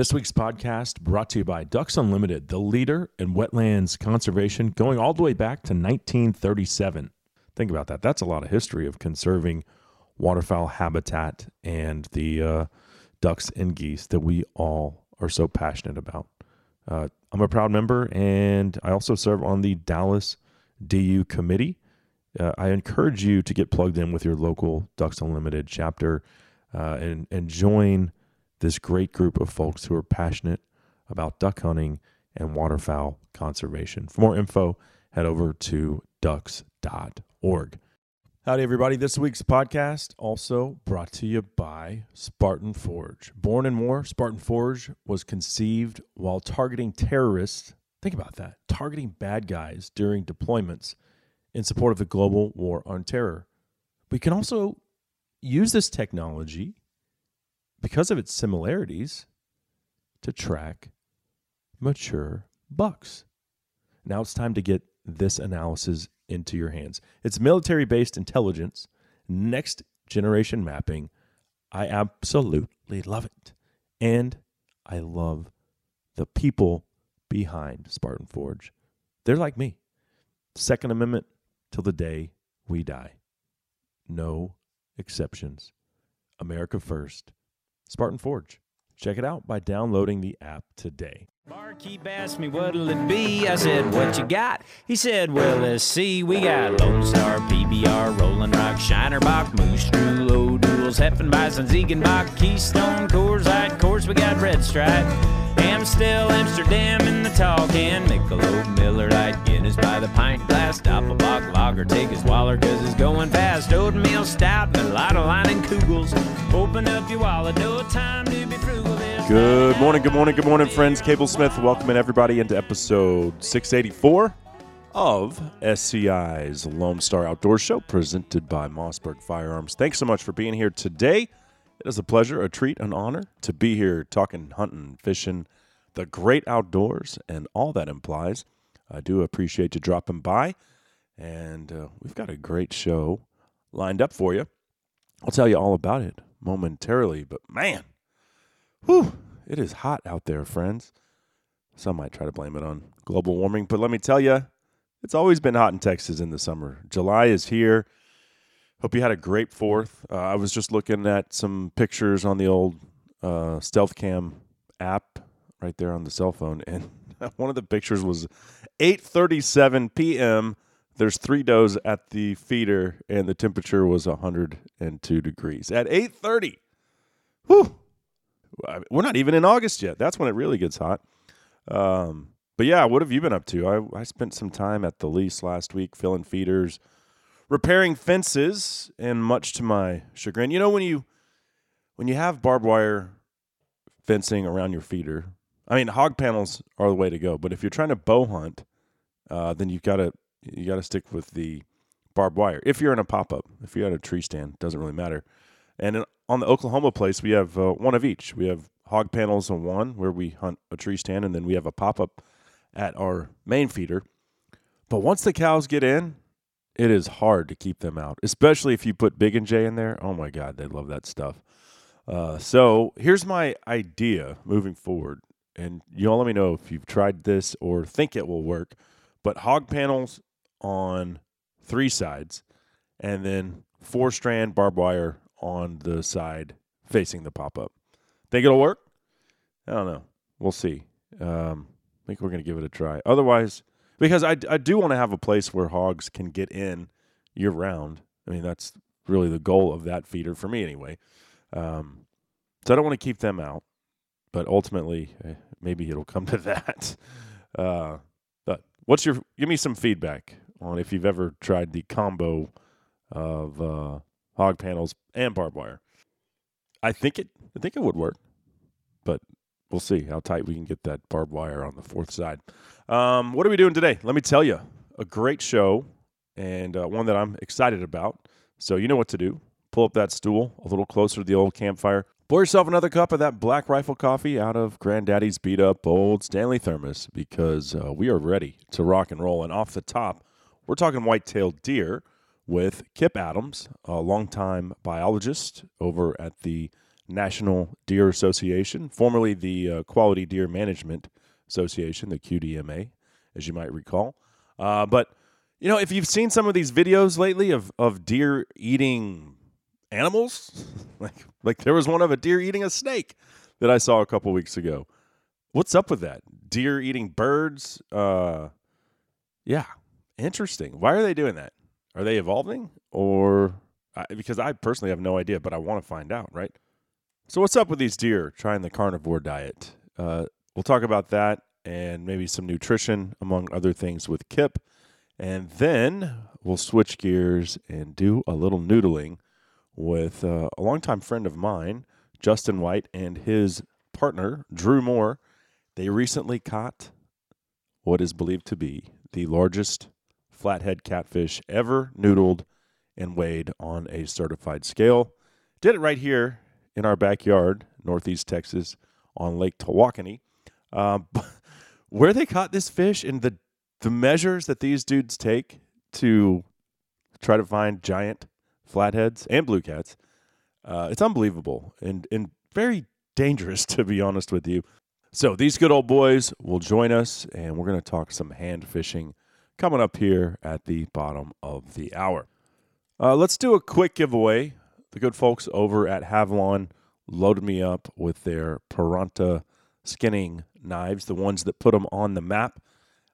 This week's podcast brought to you by Ducks Unlimited, the leader in wetlands conservation going all the way back to 1937. Think about that. That's a lot of history of conserving waterfowl habitat and the uh, ducks and geese that we all are so passionate about. Uh, I'm a proud member and I also serve on the Dallas DU committee. Uh, I encourage you to get plugged in with your local Ducks Unlimited chapter uh, and, and join this great group of folks who are passionate about duck hunting and waterfowl conservation. For more info, head over to ducks.org. Howdy, everybody. This week's podcast also brought to you by Spartan Forge. Born in war, Spartan Forge was conceived while targeting terrorists. Think about that targeting bad guys during deployments in support of the global war on terror. We can also use this technology because of its similarities, to track mature bucks. Now it's time to get this analysis into your hands. It's military based intelligence, next generation mapping. I absolutely love it. And I love the people behind Spartan Forge. They're like me. Second Amendment till the day we die. No exceptions. America first. Spartan Forge. Check it out by downloading the app today. Barkeep asked me what'll it be. I said, What you got? He said, Well, let's see. We got Lone Star, PBR, Rolling Rock, Shinerbach, Moose, Drew, O'Doul's, Heffenbison, Ziegenbach, Keystone, Coors Light, course we got Red Stripe, Amstel, Amsterdam, and the tall can, Michelob, Miller Lite, Guinness by the pint glass, Doppelbock, Lager, take his Waller, cause it's going fast, Oatmeal Stout, Mulatto Line, and Kugels. Open up your wallet, no time to be frugal. There's Good morning, good morning, good morning, friends. Cable Smith welcoming everybody into episode 684 of SCI's Lone Star Outdoor Show presented by Mossberg Firearms. Thanks so much for being here today. It is a pleasure, a treat, an honor to be here talking hunting, fishing, the great outdoors, and all that implies. I do appreciate you dropping by, and uh, we've got a great show lined up for you. I'll tell you all about it momentarily, but man, whew, it is hot out there, friends. Some might try to blame it on global warming, but let me tell you, it's always been hot in Texas in the summer. July is here. Hope you had a great fourth. Uh, I was just looking at some pictures on the old uh, Stealth Cam app right there on the cell phone, and one of the pictures was 8:37 p.m. There's three does at the feeder, and the temperature was 102 degrees at 8:30. Whew. We're not even in August yet. That's when it really gets hot. Um, but yeah, what have you been up to? I, I spent some time at the lease last week filling feeders, repairing fences, and much to my chagrin, you know when you when you have barbed wire fencing around your feeder, I mean hog panels are the way to go. But if you're trying to bow hunt, uh, then you've got to you got to stick with the barbed wire. If you're in a pop up, if you're at a tree stand, doesn't really matter. And in, on the Oklahoma place, we have uh, one of each. We have hog panels on one where we hunt a tree stand, and then we have a pop up at our main feeder. But once the cows get in, it is hard to keep them out, especially if you put Big and J in there. Oh my God, they love that stuff. Uh, so here's my idea moving forward, and you all let me know if you've tried this or think it will work. But hog panels on three sides, and then four strand barbed wire on the side facing the pop up. Think it'll work? I don't know. We'll see. Um, I think we're going to give it a try. Otherwise, because I, I do want to have a place where hogs can get in year round. I mean, that's really the goal of that feeder for me, anyway. Um, so I don't want to keep them out, but ultimately, eh, maybe it'll come to that. Uh, but what's your? Give me some feedback on if you've ever tried the combo of uh, hog panels and barbed wire. I think it. I think it would work, but we'll see how tight we can get that barbed wire on the fourth side. Um, what are we doing today? Let me tell you, a great show and uh, one that I'm excited about. So you know what to do. Pull up that stool a little closer to the old campfire. Pour yourself another cup of that Black Rifle coffee out of Granddaddy's beat up old Stanley thermos because uh, we are ready to rock and roll. And off the top, we're talking white-tailed deer with Kip Adams, a longtime biologist over at the National Deer Association, formerly the uh, Quality Deer Management Association, the QDMA, as you might recall. Uh, but you know, if you've seen some of these videos lately of of deer eating animals, like like there was one of a deer eating a snake that I saw a couple weeks ago. What's up with that? Deer eating birds? Uh, yeah, interesting. Why are they doing that? Are they evolving or because I personally have no idea, but I want to find out, right? So what's up with these deer trying the carnivore diet? Uh, we'll talk about that and maybe some nutrition among other things with Kip. And then we'll switch gears and do a little noodling with uh, a longtime friend of mine, Justin White, and his partner, Drew Moore. They recently caught what is believed to be the largest flathead catfish ever noodled and weighed on a certified scale. Did it right here in our backyard, Northeast Texas, on Lake Tawakoni. Um, where they caught this fish and the the measures that these dudes take to try to find giant flatheads and blue cats, uh, it's unbelievable and and very dangerous to be honest with you. So these good old boys will join us, and we're going to talk some hand fishing coming up here at the bottom of the hour. Uh, let's do a quick giveaway. The good folks over at Havalon loaded me up with their Piranta skinning knives, the ones that put them on the map.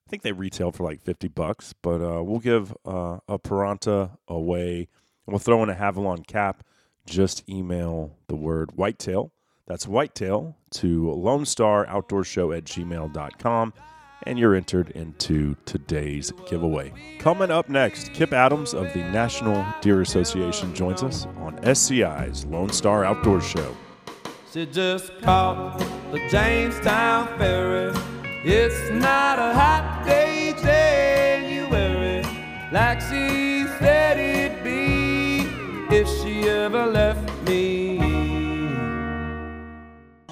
I think they retail for like 50 bucks, but uh, we'll give uh, a Piranta away. We'll throw in a Havalon cap. Just email the word whitetail. That's whitetail to Lone Star Outdoor Show at gmail.com and you're entered into today's giveaway. Coming up next, Kip Adams of the National Deer Association joins us on SCI's Lone Star Outdoor Show. She just caught the Jamestown ferry. It's not a hot day, January, like she said it'd be if she ever left me.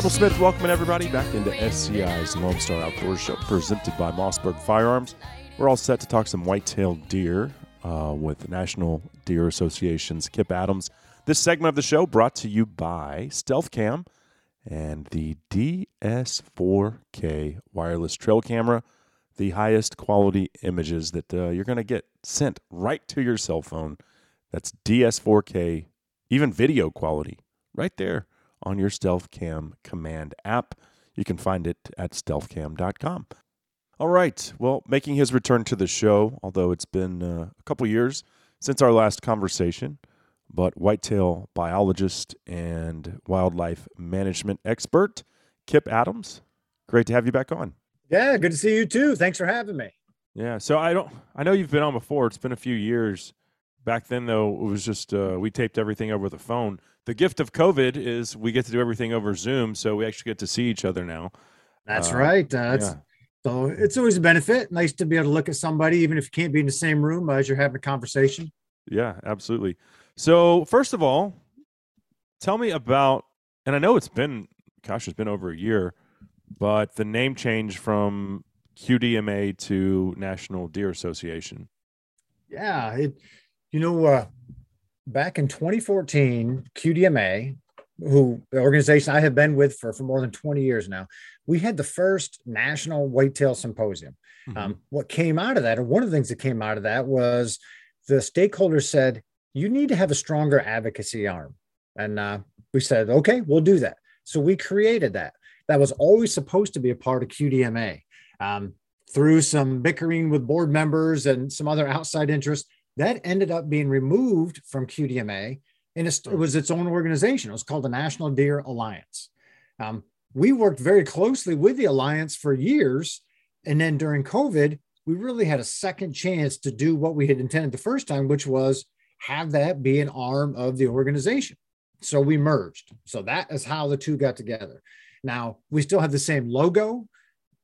Cable Smith, welcoming everybody back into SCI's Lone Star Outdoor Show, presented by Mossberg Firearms. We're all set to talk some white-tailed deer uh, with National Deer Association's Kip Adams. This segment of the show brought to you by Stealth Cam and the DS4K wireless trail camera, the highest quality images that uh, you're going to get sent right to your cell phone. That's DS4K, even video quality, right there on your Stealth Cam command app. You can find it at stealthcam.com. All right. Well, making his return to the show, although it's been uh, a couple years since our last conversation, but whitetail biologist and wildlife management expert, Kip Adams. Great to have you back on. Yeah, good to see you too. Thanks for having me. Yeah, so I don't I know you've been on before. It's been a few years. Back then though, it was just uh, we taped everything over the phone. The gift of COVID is we get to do everything over Zoom, so we actually get to see each other now. That's Uh, right. Uh, it's, yeah. So it's always a benefit. Nice to be able to look at somebody, even if you can't be in the same room as you're having a conversation. Yeah, absolutely. So, first of all, tell me about, and I know it's been, gosh, it's been over a year, but the name change from QDMA to National Deer Association. Yeah, it. You know, uh, back in 2014, QDMA, who the organization I have been with for for more than 20 years now, we had the first national whitetail symposium. Um, what came out of that, or one of the things that came out of that, was the stakeholders said you need to have a stronger advocacy arm, and uh, we said, okay, we'll do that. So we created that. That was always supposed to be a part of QDMA. Um, through some bickering with board members and some other outside interests, that ended up being removed from QDMA, and it was its own organization. It was called the National Deer Alliance. Um, we worked very closely with the alliance for years, and then during COVID, we really had a second chance to do what we had intended the first time, which was have that be an arm of the organization. So we merged. So that is how the two got together. Now we still have the same logo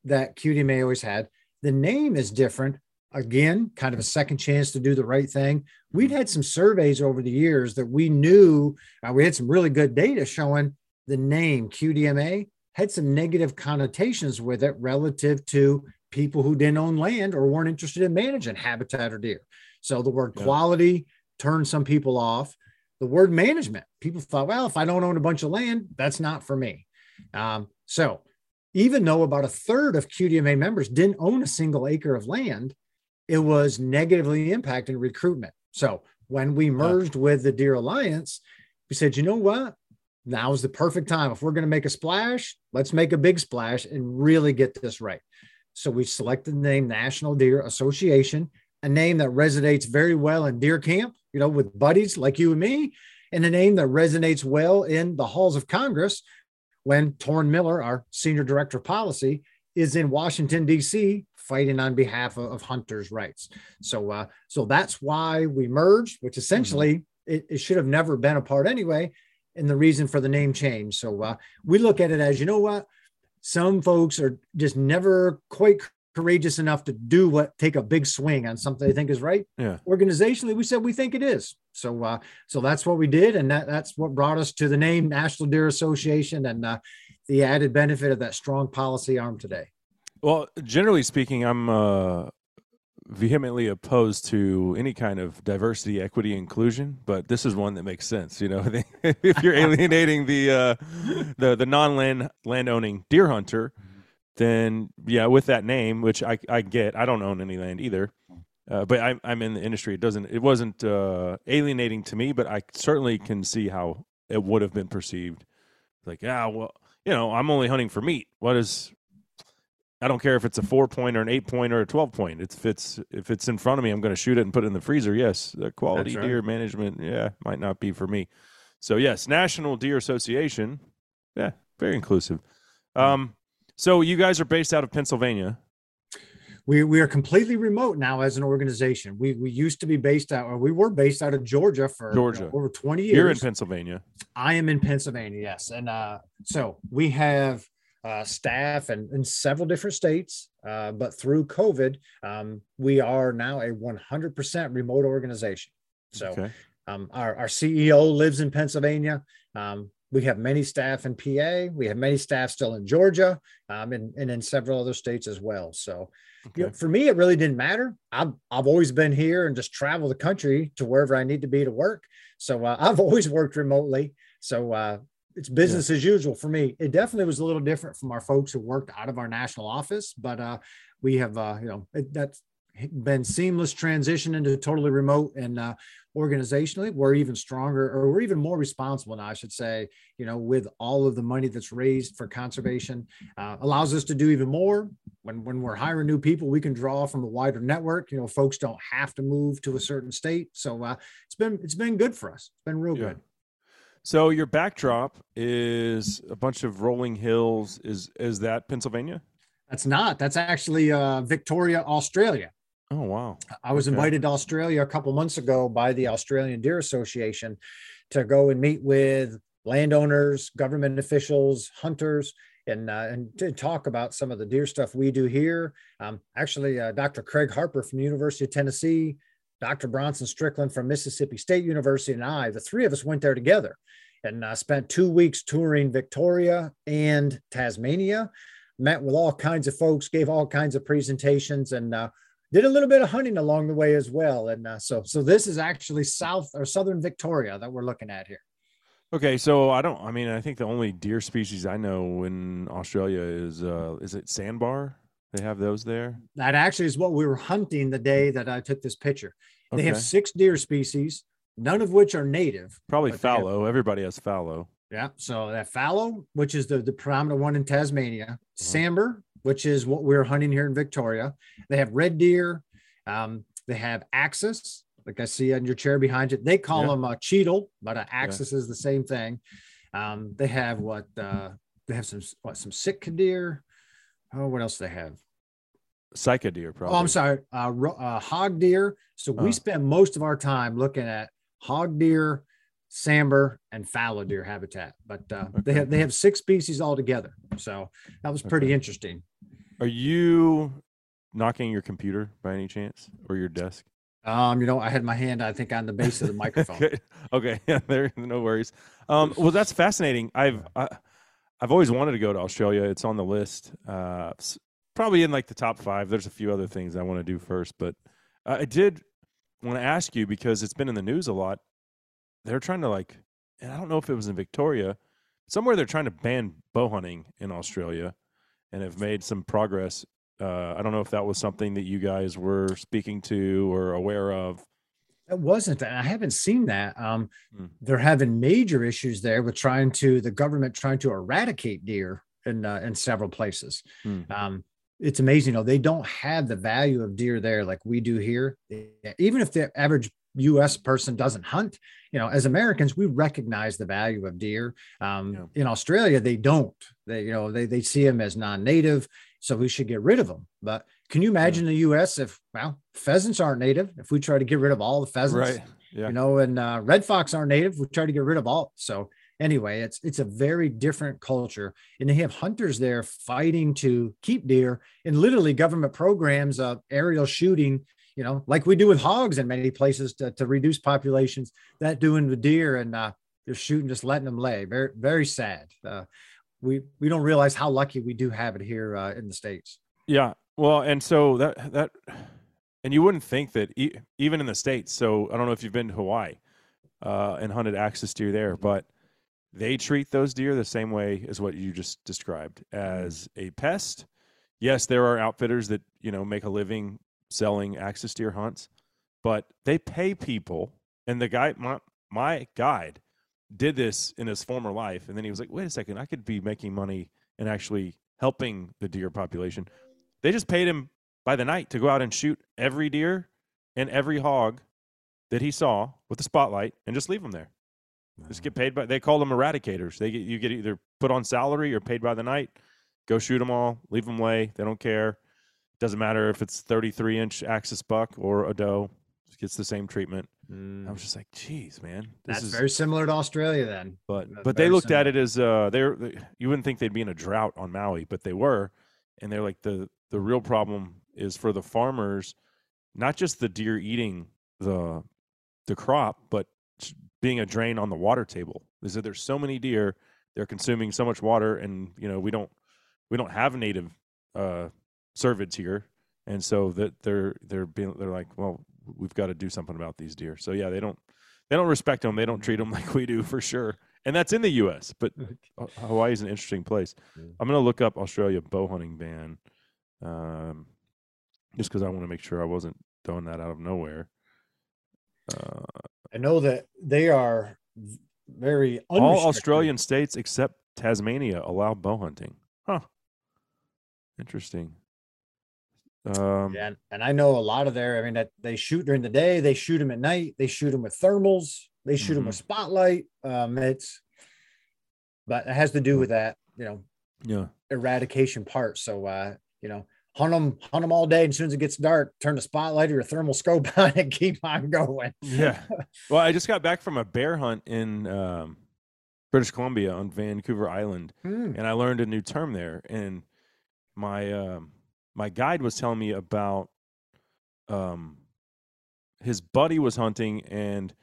that QDMA always had. The name is different. Again, kind of a second chance to do the right thing. We'd had some surveys over the years that we knew uh, we had some really good data showing the name QDMA had some negative connotations with it relative to people who didn't own land or weren't interested in managing habitat or deer. So the word Yeah. quality turned some people off. The word management, people thought, well, if I don't own a bunch of land, that's not for me. Um, so even though about a third of QDMA members didn't own a single acre of land, it was negatively impacting recruitment. So when we merged with the Deer Alliance, we said, you know what? Now is the perfect time. If we're going to make a splash, let's make a big splash and really get this right. So we selected the name National Deer Association, a name that resonates very well in deer camp, you know, with buddies like you and me, and a name that resonates well in the halls of Congress when Torin Miller, our senior director of policy, is in Washington D.C. fighting on behalf of, of hunters' rights. So, uh, so that's why we merged, which essentially it, it should have never been a part anyway, and the reason for the name change. So uh, we look at it as, you know what, some folks are just never quite courageous enough to do what take a big swing on something they think is right Yeah. organizationally we said we think it is so uh so that's what we did and that that's what brought us to the name national deer association and uh the added benefit of that strong policy arm today Well, generally speaking, I'm uh, vehemently opposed to any kind of diversity, equity, inclusion. But this is one that makes sense. You know, if you're alienating the uh, the the non land land owning deer hunter, then yeah, with that name, which I I get, I don't own any land either. Uh, but I'm I'm in the industry. It doesn't. It wasn't uh, alienating to me, but I certainly can see how it would have been perceived. Like, yeah, well, you know, I'm only hunting for meat. What is I don't care if it's a four point or an eight point or a twelve point. It's, if it's if it's in front of me, I'm going to shoot it and put it in the freezer. Yes, the quality right. deer management, yeah, might not be for me. So yes, National Deer Association, yeah, very inclusive. Um, so you guys are based out of Pennsylvania. we we are completely remote now as an organization we we used to be based out or we were based out of georgia for you know, Georgia. over 20 years You're in Pennsylvania. I am in Pennsylvania, yes. And uh, so we have uh, staff in, in several different states, uh, but through COVID, um, we are now a 100% remote organization. So Okay. um, our, our CEO lives in Pennsylvania. Um, we have many staff in PA. We have many staff still in Georgia um, and, and in several other states as well. So you know, for me, it really didn't matter. I've, I've always been here and just travel the country to wherever I need to be to work. So uh, I've always worked remotely. So uh, it's business as usual for me. It definitely was a little different from our folks who worked out of our national office, but uh, we have, uh, you know, it, that's been seamless transition into totally remote and uh, organizationally. We're even stronger or we're even more responsible now i should say you know with all of the money that's raised for conservation uh, allows us to do even more. When when we're hiring new people we can draw from a wider network. You know folks don't have to move to a certain state. So uh, it's been it's been good for us. It's been real Yeah. good So your backdrop is a bunch of rolling hills. Is is that Pennsylvania? that's not that's actually uh, victoria australia Oh wow. I was Okay. invited to Australia a couple months ago by the Australian Deer Association to go and meet with landowners, government officials, hunters, and uh, and to talk about some of the deer stuff we do here. Um, actually, uh, Dr. Craig Harper from the University of Tennessee, Dr. Bronson Strickland from Mississippi State University, and I, the three of us went there together and uh, spent two weeks touring Victoria and Tasmania. Met with all kinds of folks, gave all kinds of presentations, and uh, did a little bit of hunting along the way as well. And uh, so, so this is actually South or Southern Victoria that we're looking at here. Okay, so I don't. I mean, I think the only deer species I know in Australia is uh, is it sambar? They have those there. That actually is what we were hunting the day that I took this picture. They have six deer species, none of which are native. Probably they have- fallow. Everybody has fallow. Yeah. So that fallow, which is the, the predominant one in Tasmania, sambar, which is what we're hunting here in Victoria. They have red deer. Um, they have axis, like I see on your chair behind you. They call Yeah. them a chital, but an axis is the same thing. Um, they have what uh, they have some what some sitka deer. Oh, what else do they have? Psycha deer, probably. Oh, I'm sorry, uh, uh, hog deer. So we Oh. spend most of our time looking at hog deer, sambar, and fallow deer habitat. But uh, they have they have six species altogether. So that was pretty Okay. interesting. Are you knocking your computer by any chance or your desk? Um, you know, I had my hand, I think, on the base of the microphone. okay. okay. Yeah, there no worries. Um, well that's fascinating. I've I, I've always wanted to go to Australia. It's on the list. Uh, probably in like the top 5. There's a few other things I want to do first, but I did want to ask you because it's been in the news a lot. They're trying to like and I don't know if it was in Victoria, somewhere they're trying to ban bow hunting in Australia and have made some progress. Uh, I don't know if that was something that you guys were speaking to or aware of. It wasn't. I haven't seen that. Um, Hmm. they're having major issues there with trying to the government trying to eradicate deer in uh, in several places. Hmm. Um, it's amazing. Know, they don't have the value of deer there like we do here. Even if the average U.S. person doesn't hunt, you know, as Americans, we recognize the value of deer. Um, Yeah. In Australia, they don't. They, you know, they they see them as non-native, so we should get rid of them. But can you imagine the U.S. if well, pheasants aren't native? If we try to get rid of all the pheasants, Yeah. you know, and uh, red fox aren't native. We try to get rid of all. So anyway, it's it's a very different culture, and they have hunters there fighting to keep deer, and literally government programs of aerial shooting. You know, like we do with hogs in many places to, to reduce populations. That doing with deer, and uh, they're shooting, just letting them lay. Very very sad. Uh, we we don't realize how lucky we do have it here uh, in the states. Yeah. Well, and so that that, and you wouldn't think that e- even in the states. So I don't know if you've been to Hawaii uh, and hunted axis deer there, but they treat those deer the same way as what you just described as a pest. Yes, there are outfitters that you know make a living selling axis deer hunts, but they pay people. And the guy, my my guide, did this in his former life, and then he was like, "Wait a second, I could be making money and actually helping the deer population." They just paid him by the night to go out and shoot every deer and every hog that he saw with the spotlight and just leave them there. Just get paid by. They call them eradicators. They get you get either put on salary or paid by the night. Go shoot them all, leave them lay. They don't care. Doesn't matter if it's 33 inch axis buck or a doe. Just gets the same treatment. I was just like, geez, man, this That's is very similar to Australia then. but That's but they very looked at it as uh they're they, you wouldn't think they'd be in a drought on Maui, but they were, and they're like the the real problem is for the farmers, not just the deer eating the the crop, but being a drain on the water table. They said there's so many deer, they're consuming so much water, and you know we don't we don't have native uh cervids here, and so that they're they're being they're like, well, we've got to do something about these deer. So yeah, they don't they don't respect them. They don't treat them like we do for sure. And that's in the U.S. But Hawaii is an interesting place. I'm gonna look up Australia bow hunting ban, um, just because I want to make sure I wasn't throwing that out of nowhere. Uh, I know that they are very all. Australian states except Tasmania allow bow hunting. Huh. Interesting. Um, Yeah, and, and I know a lot of their. I mean, that they shoot during the day, they shoot them at night, they shoot them with thermals, they shoot them Mm-hmm. with spotlight. Um, it's, but it has to do with that, you know, yeah. eradication part. So, uh, you know, hunt them, hunt them all day. And as soon as it gets dark, turn the spotlight or your thermal scope on and keep on going. Yeah. Well, I just got back from a bear hunt in um, British Columbia on Vancouver Island, Hmm. and I learned a new term there. And my um, my guide was telling me about um, his buddy was hunting and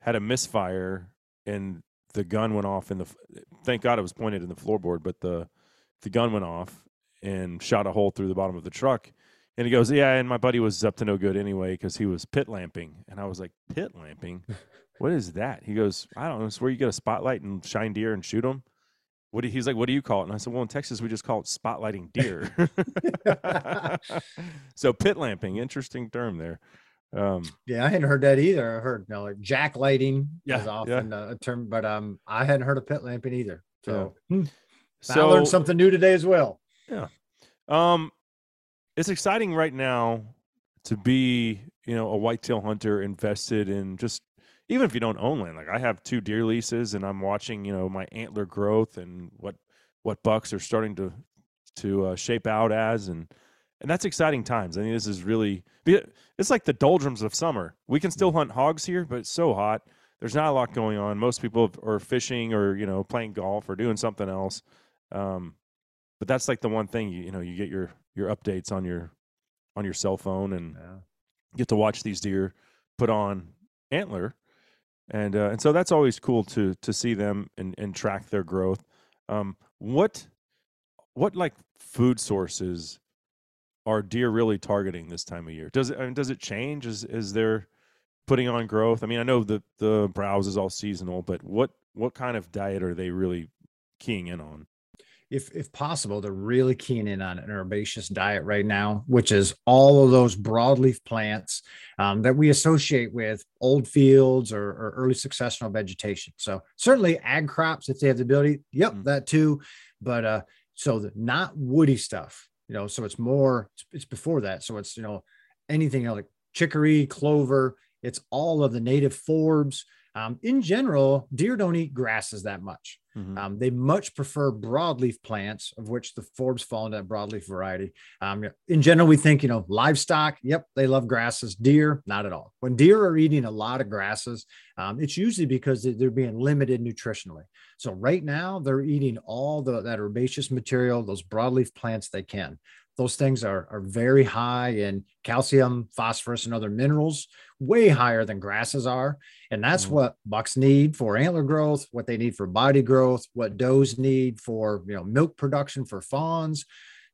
had a misfire, and the gun went off in the. Thank God it was pointed in the floorboard, but the the gun went off and shot a hole through the bottom of the truck. And he goes, "Yeah," and my buddy was up to no good anyway because he was pit lamping, and I was like, "Pit lamping? what is that?" He goes, "I don't know. It's where you get a spotlight and shine deer and shoot them." What do, he's like, "What do you call it?" And I said, "Well, in Texas, we just call it spotlighting deer." so pit lamping, interesting term there. Um, Yeah, I hadn't heard that either. I heard you know, like jack lighting Yeah, is yeah. often uh, a term, but um, I hadn't heard of pit lamping either. So hmm, I learned something new today as well. Um, it's exciting right now to be, you know, a whitetail hunter invested in just even if you don't own land. Like I have two deer leases, and I'm watching, you know, my antler growth and what what bucks are starting to to uh, shape out as, and and that's exciting times. I mean, this is really it's like the doldrums of summer. We can still hunt hogs here, but it's so hot. There's not a lot going on. Most people are fishing or you know playing golf or doing something else. Um, but that's like the one thing you, you know you get your your updates on your on your cell phone and Yeah. get to watch these deer put on antler. And uh, and so that's always cool to to see them and and track their growth. Um what what like food sources are deer really targeting this time of year? Does it I mean, does it change? Is is there putting on growth? I mean i know the the browse is all seasonal but what what kind of diet are they really keying in on if if possible, they're really keen in on an herbaceous diet right now, which is all of those broadleaf plants um, that we associate with old fields or, or early successional vegetation. So certainly ag crops, if they have the ability, yep, Mm. that too. But uh, so the, not woody stuff, you know. So it's more, it's, it's before that. So it's you know anything else like chicory, clover. It's all of the native forbs. Um, in general, deer don't eat grasses that much. Mhm. Um, they much prefer broadleaf plants, of which the forbs fall into that broadleaf variety. Um, in general, we think, you know, livestock, yep, they love grasses. Deer, not at all. When deer are eating a lot of grasses, um, it's usually because they- they're being limited nutritionally. So right now, they're eating all the that herbaceous material, those broadleaf plants they can. Those things are, are very high in calcium, phosphorus, and other minerals, way higher than grasses are. And that's Mhm. what bucks need for antler growth, what they need for body growth, what does need for you know milk production for fawns.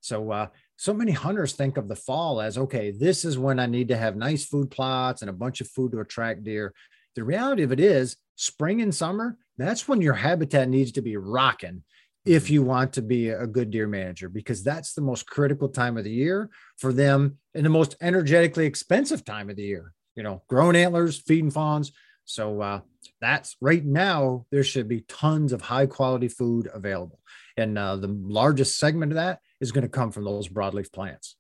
So uh, so many hunters think of the fall as okay, this is when I need to have nice food plots and a bunch of food to attract deer. The reality of it is, spring and summer, that's when your habitat needs to be rocking if you want to be a good deer manager, because that's the most critical time of the year for them and the most energetically expensive time of the year. You know, growing antlers, feeding fawns. So uh, that's right now, there should be tons of high quality food available. And uh, the largest segment of that is going to come from those broadleaf plants.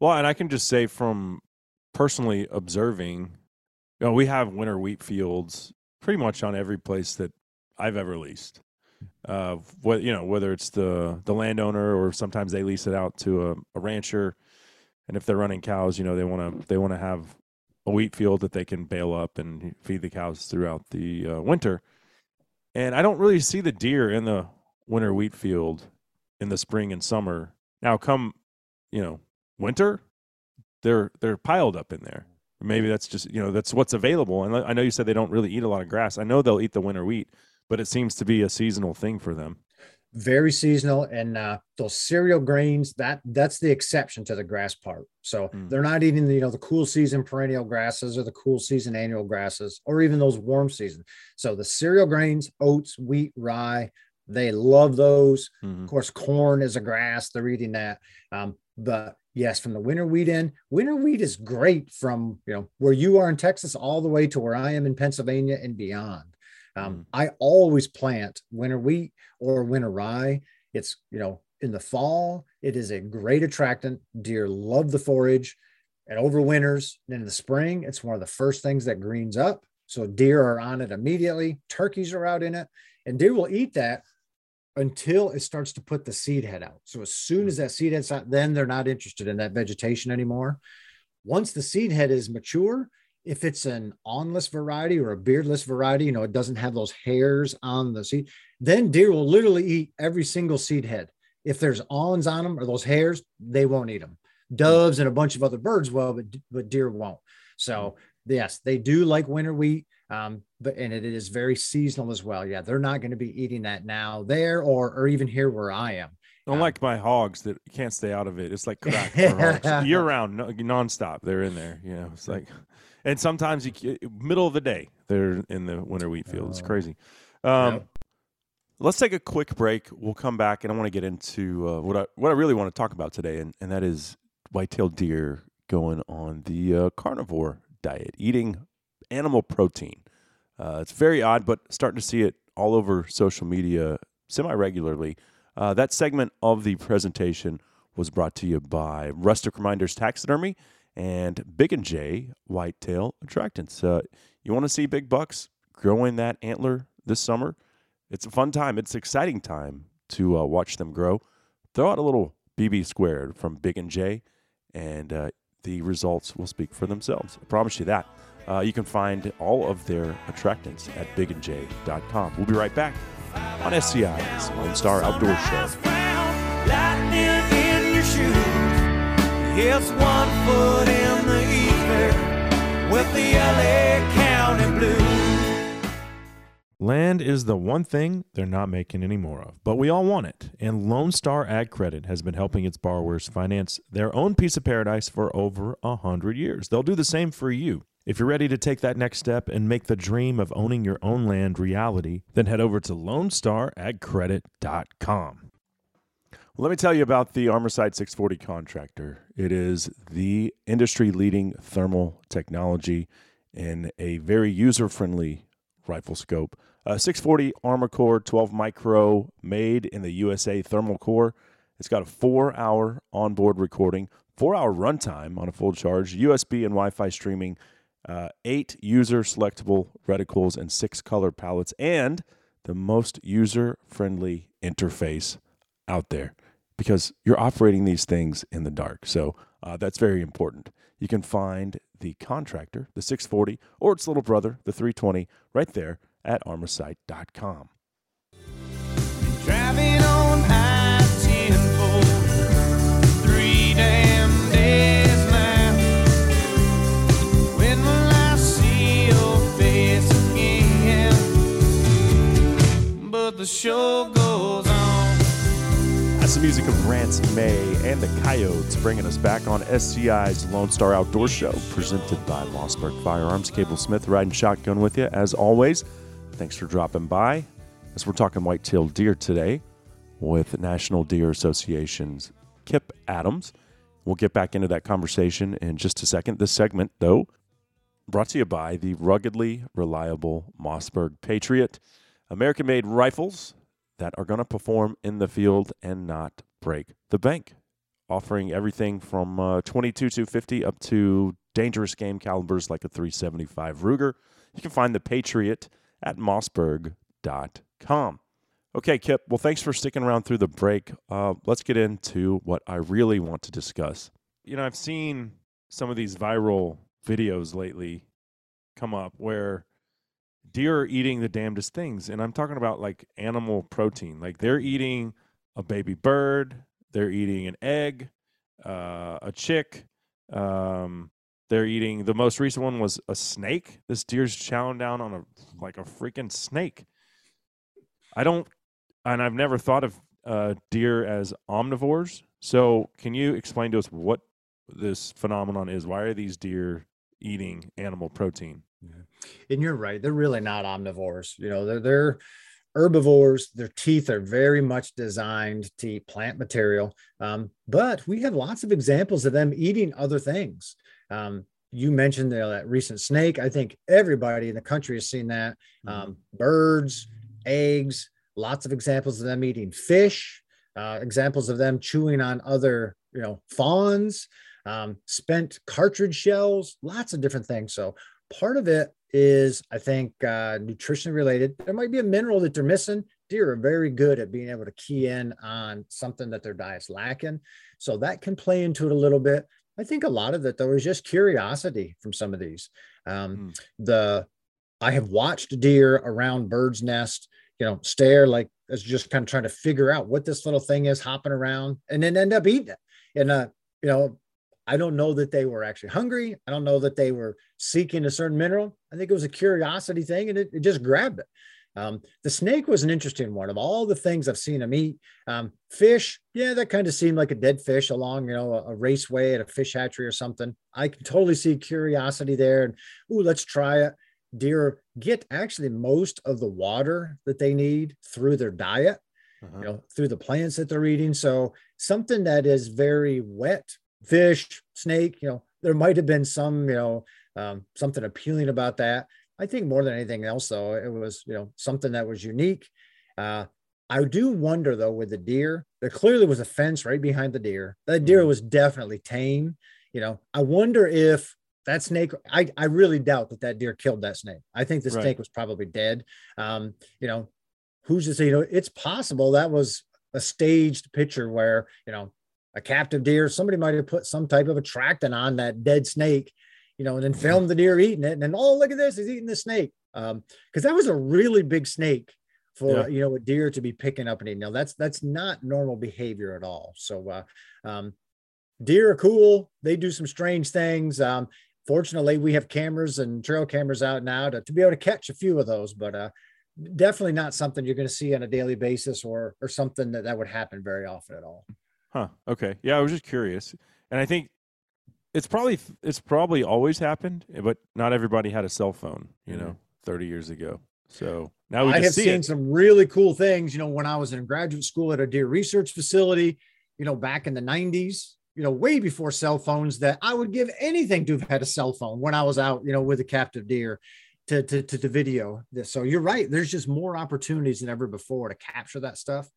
Well, and I can just say from personally observing, you know, we have winter wheat fields pretty much on every place that I've ever leased. Uh, what you know, whether it's the the landowner or sometimes they lease it out to a, a rancher, and if they're running cows, you know, they want to they want to have a wheat field that they can bale up and feed the cows throughout the uh, winter. And I don't really see the deer in the winter wheat field in the spring and summer. Now, come you know winter, they're they're piled up in there. Maybe that's just you know that's what's available. And I I know you said they don't really eat a lot of grass. I know they'll eat the winter wheat, but it seems to be a seasonal thing for them. Very seasonal, and uh, those cereal grains that that's the exception to the grass part. So Mm. they're not eating the you know the cool season perennial grasses or the cool season annual grasses or even those warm season. So the cereal grains, oats, wheat, rye, they love those. Mhm. Of course, corn is a grass; they're eating that. Um, but yes, from the winter wheat in, winter wheat is great from you know where you are in Texas all the way to where I am in Pennsylvania and beyond. Um, I always plant winter wheat or winter rye. It's you know in the fall, it is a great attractant. Deer love the forage, and over winters. And in the spring, it's one of the first things that greens up. So deer are on it immediately. Turkeys are out in it, and deer will eat that until it starts to put the seed head out. So as soon as that seed head's out, then they're not interested in that vegetation anymore. Once the seed head is mature, if it's an awnless variety or a beardless variety, you know, it doesn't have those hairs on the seed, then deer will literally eat every single seed head. If there's awns on them or those hairs, they won't eat them. Hmm. Doves and a bunch of other birds will, but, but deer won't. So hmm. yes, they do like winter wheat. Um, but and it is very seasonal as well. Yeah, they're not going to be eating that now there or or even here where I am. Unlike um, my hogs that can't stay out of it, it's like crack for hogs. year round, no, nonstop. They're in there. You know, it's like, and sometimes you middle of the day they're in the winter wheat field. It's Oh. crazy. Um, Yep. Let's take a quick break. We'll come back, and I want to get into uh, what I what I really want to talk about today, and, and that is white-tailed deer going on the uh, carnivore diet, eating animal protein. Uh, it's very odd, but starting to see it all over social media semi regularly. Uh, that segment of the presentation was brought to you by Rustic Reminders Taxidermy and Big and J Whitetail Attractants. Uh, you want to see big bucks growing that antler this summer? It's a fun time. It's exciting time to uh, watch them grow. Throw out a little BB squared from Big and J, and uh, the results will speak for themselves. I promise you that. Uh, you can find all of their attractants at bigandj.com. We'll be right back on SCI's Lone Star Outdoor Show. It's one foot in the ether with the LA County Blues. Land is the one thing they're not making any more of, but we all want it. And Lone Star Ag Credit has been helping its borrowers finance their own piece of paradise for over a hundred years. They'll do the same for you. If you're ready to take that next step and make the dream of owning your own land reality, then head over to LoneStarAgCredit.com. Let me tell you about the Armasight 640 contractor. It is the industry leading thermal technology in a very user friendly rifle scope. Uh, 640 Armor Core 12 micro made in the USA thermal core. It's got a four hour onboard recording, four hour runtime on a full charge, USB and Wi Fi streaming, uh, eight user selectable reticles, and six color palettes, and the most user friendly interface out there because you're operating these things in the dark. So uh, that's very important. You can find the contractor, the 640, or its little brother, the 320, right there at armasight.com. Driving on I-10 for three damn days now. When will I see your face again? But the show goes. The music of Rance May and the Coyotes bringing us back on SCI's Lone Star Outdoor Show, presented by Mossberg Firearms. Cable Smith riding shotgun with you, as always. Thanks for dropping by. As we're talking white-tailed deer today with National Deer Association's Kip Adams. We'll get back into that conversation in just a second. This segment, though, brought to you by the ruggedly reliable Mossberg Patriot. American made rifles that are going to perform in the field and not break the bank. Offering everything from uh, 22 250 up to dangerous game calibers like a 375 Ruger. You can find the Patriot at mossberg.com. Okay, Kip. Well, thanks for sticking around through the break. Uh, let's get into what I really want to discuss. You know, I've seen some of these viral videos lately come up where deer are eating the damnedest things. And I'm talking about like animal protein. Like they're eating a baby bird, they're eating an egg, uh, a chick. Um, they're eating the most recent one was a snake. This deer's chowing down on a like a freaking snake. I don't, and I've never thought of uh, deer as omnivores. So, can you explain to us what this phenomenon is? Why are these deer eating animal protein? And you're right; they're really not omnivores. You know, they're they're herbivores. Their teeth are very much designed to eat plant material. Um, but we have lots of examples of them eating other things. Um, you mentioned the, that recent snake. I think everybody in the country has seen that. Um, birds, eggs, lots of examples of them eating fish, uh, examples of them chewing on other, you know, fawns, um, spent cartridge shells, lots of different things. So part of it is, I think, uh, nutrition related. There might be a mineral that they're missing. deer are very good at being able to key in on something that their diet's lacking. So that can play into it a little bit. I think a lot of it though is just curiosity from some of these. Um, The I have watched deer around birds' nest, you know, stare like as just kind of trying to figure out what this little thing is hopping around, and then end up eating it. And uh, you know, I don't know that they were actually hungry. I don't know that they were seeking a certain mineral. I think it was a curiosity thing, and it, it just grabbed it. Um, the snake was an interesting one of all the things I've seen them eat. Um, fish, yeah, that kind of seemed like a dead fish along, you know, a, a raceway at a fish hatchery or something. I can totally see curiosity there. And ooh, let's try it. Deer get actually most of the water that they need through their diet, Uh-huh. you know, through the plants that they're eating. So something that is very wet, fish, snake, you know, there might have been some, you know, um, something appealing about that. I think more than anything else, though, it was you know something that was unique. Uh, I do wonder though with the deer, there clearly was a fence right behind the deer. That deer Mhm. was definitely tame. You know, I wonder if that snake. I I really doubt that that deer killed that snake. I think the Right. snake was probably dead. Um, you know, who's to say? You know, it's possible that was a staged picture where you know a captive deer. Somebody might have put some type of attractant on that dead snake you know, and then filmed the deer eating it. And then, oh, look at this, he's eating the snake. Um, because that was a really big snake for Yeah. you know a deer to be picking up and eating. Now that's that's not normal behavior at all. So uh um deer are cool, they do some strange things. Um fortunately we have cameras and trail cameras out now to, to be able to catch a few of those, but uh definitely not something you're going to see on a daily basis or or something that that would happen very often at all. Huh. Okay. Yeah, I was just curious, and I think it's probably it's probably always happened, eh, but not everybody had a cell phone. You mm-hmm. know, thirty years ago. So now we I have see seen it. some really cool things. You know, when I was in graduate school at a deer research facility, you know, back in the 90s, you know, way before cell phones, that I would give anything to have had a cell phone when I was out, you know, with a captive deer to, to, to, to video this. So you're right. There's just more opportunities than ever before to capture that stuff.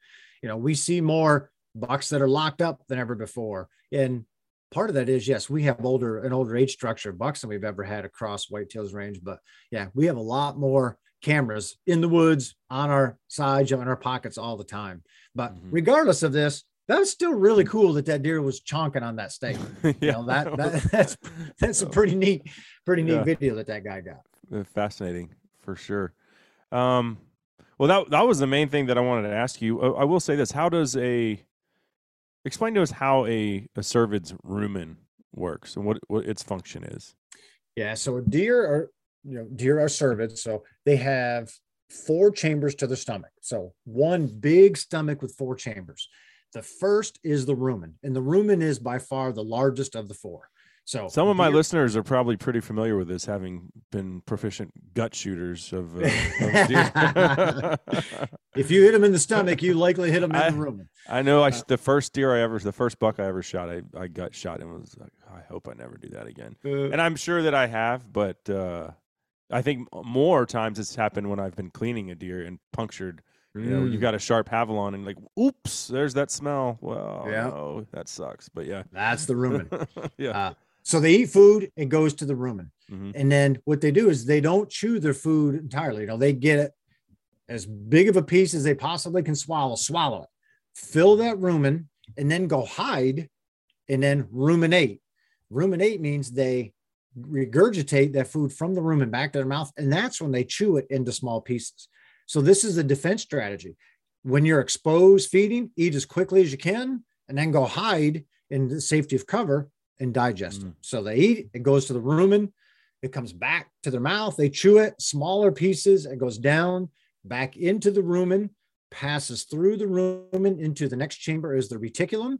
You know, we see more bucks that are locked up than ever before. And part of that is, yes, we have older, an older age structure of bucks than we've ever had across Whitetails range. But yeah, we have a lot more cameras in the woods on our sides in our pockets all the time but Mhm. regardless of this that's still really cool that that deer was chonking on that steak you yeah, know that, that that's that's a pretty neat pretty neat Yeah. video that that guy got Uh, fascinating for sure. Um, well, that that was the main thing that I wanted to ask you. Uh, I will say this: How does a explain to us how a a cervid's rumen works and what what its function is? yeah so deer are you know deer are cervids so they have four chambers to the stomach. So one big stomach with four chambers. The first is the rumen and the rumen is by far the largest of the four so Some of my deer- listeners are probably pretty familiar with this, having been proficient gut shooters of, uh, of deer. if you hit them in the stomach, you likely hit them in I- the rumen. I know. Uh, I sh- the first deer I ever, the first buck I ever shot, I, I got shot and was like, I hope I never do that again. And I'm sure that I have, but uh, I think more times it's happened when I've been cleaning a deer and punctured. You know, Mm. you got a sharp Havalon and like, oops, there's that smell. Well, Yeah. no, that sucks. But yeah, That's the rumen. yeah. Uh, so they eat food, it goes to the rumen. Mhm. And then what they do is they don't chew their food entirely. You know, they get it as big of a piece as they possibly can swallow, swallow it, fill that rumen, and then go hide and then ruminate. Ruminate means they regurgitate that food from the rumen back to their mouth, and that's when they chew it into small pieces. So this is a defense strategy. When you're exposed feeding, eat as quickly as you can, and then go hide in the safety of cover and digest it. So they eat, it goes to the rumen, it comes back to their mouth, they chew it, smaller pieces, it goes down, back into the rumen, passes through the rumen into the next chamber is the reticulum.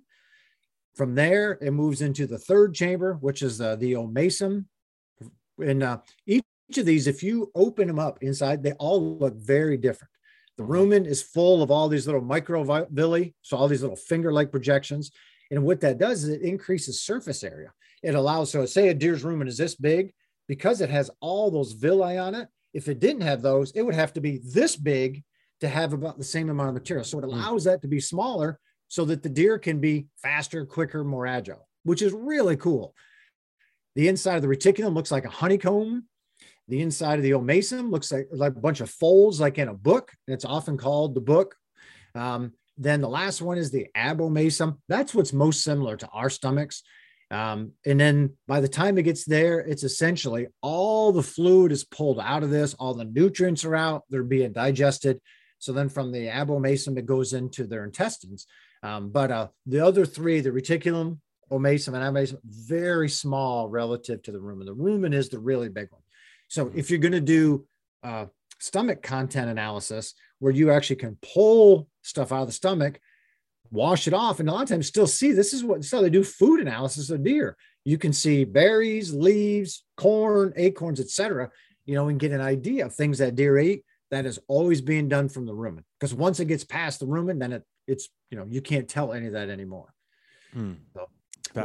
From there, it moves into the third chamber, which is uh, the omasum. And uh, each of these, if you open them up inside, they all look very different. The rumen is full of all these little microvilli, so all these little finger-like projections. And what that does is it increases surface area. It allows, so say a deer's rumen is this big, because it has all those villi on it. If it didn't have those, it would have to be this big to have about the same amount of material. So it allows that to be smaller so that the deer can be faster, quicker, more agile, which is really cool. The inside of the reticulum looks like a honeycomb. The inside of the omasum looks like, like a bunch of folds, like in a book. And it's often called the book. Um, then the last one is the abomasum. That's what's most similar to our stomachs. Um, and then by the time it gets there, it's essentially all the fluid is pulled out of this, all the nutrients are out, they're being digested. So then from the abomasum, it goes into their intestines. Um, but uh, the other three, the reticulum, omasum, and abomasum, very small relative to the rumen. The rumen is the really big one. So if you're going to do uh, stomach content analysis, where you actually can pull stuff out of the stomach, wash it off, and a lot of times still see this is what so they do food analysis of deer. You can see berries, leaves, corn, acorns, etc. You know, and get an idea of things that deer eat. That is always being done from the rumen because once it gets past the rumen, then it it's you know you can't tell any of that anymore. Hmm. So,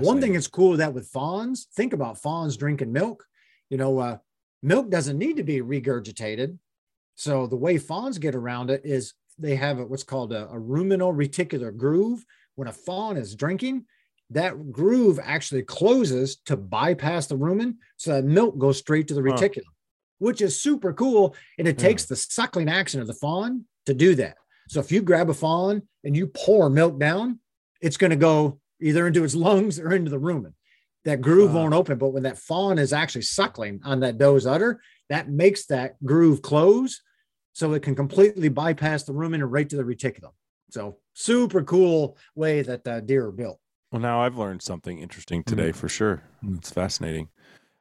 one thing that's cool that with fawns, think about fawns drinking milk. You know, uh, milk doesn't need to be regurgitated. So the way fawns get around it is they have a, what's called a, a ruminal reticular groove. When a fawn is drinking, that groove actually closes to bypass the rumen, so that milk goes straight to the Huh. reticulum, which is super cool. And it Yeah. takes the suckling action of the fawn to do that. So if you grab a fawn and you pour milk down, it's going to go either into its lungs or into the rumen. That groove Wow. won't open, but when that fawn is actually suckling on that doe's udder, that makes that groove close so it can completely bypass the rumen and right to the reticulum. So super cool way that uh, deer are built. Well, now I've learned something interesting Mm-hmm. today for sure. Mm. It's fascinating.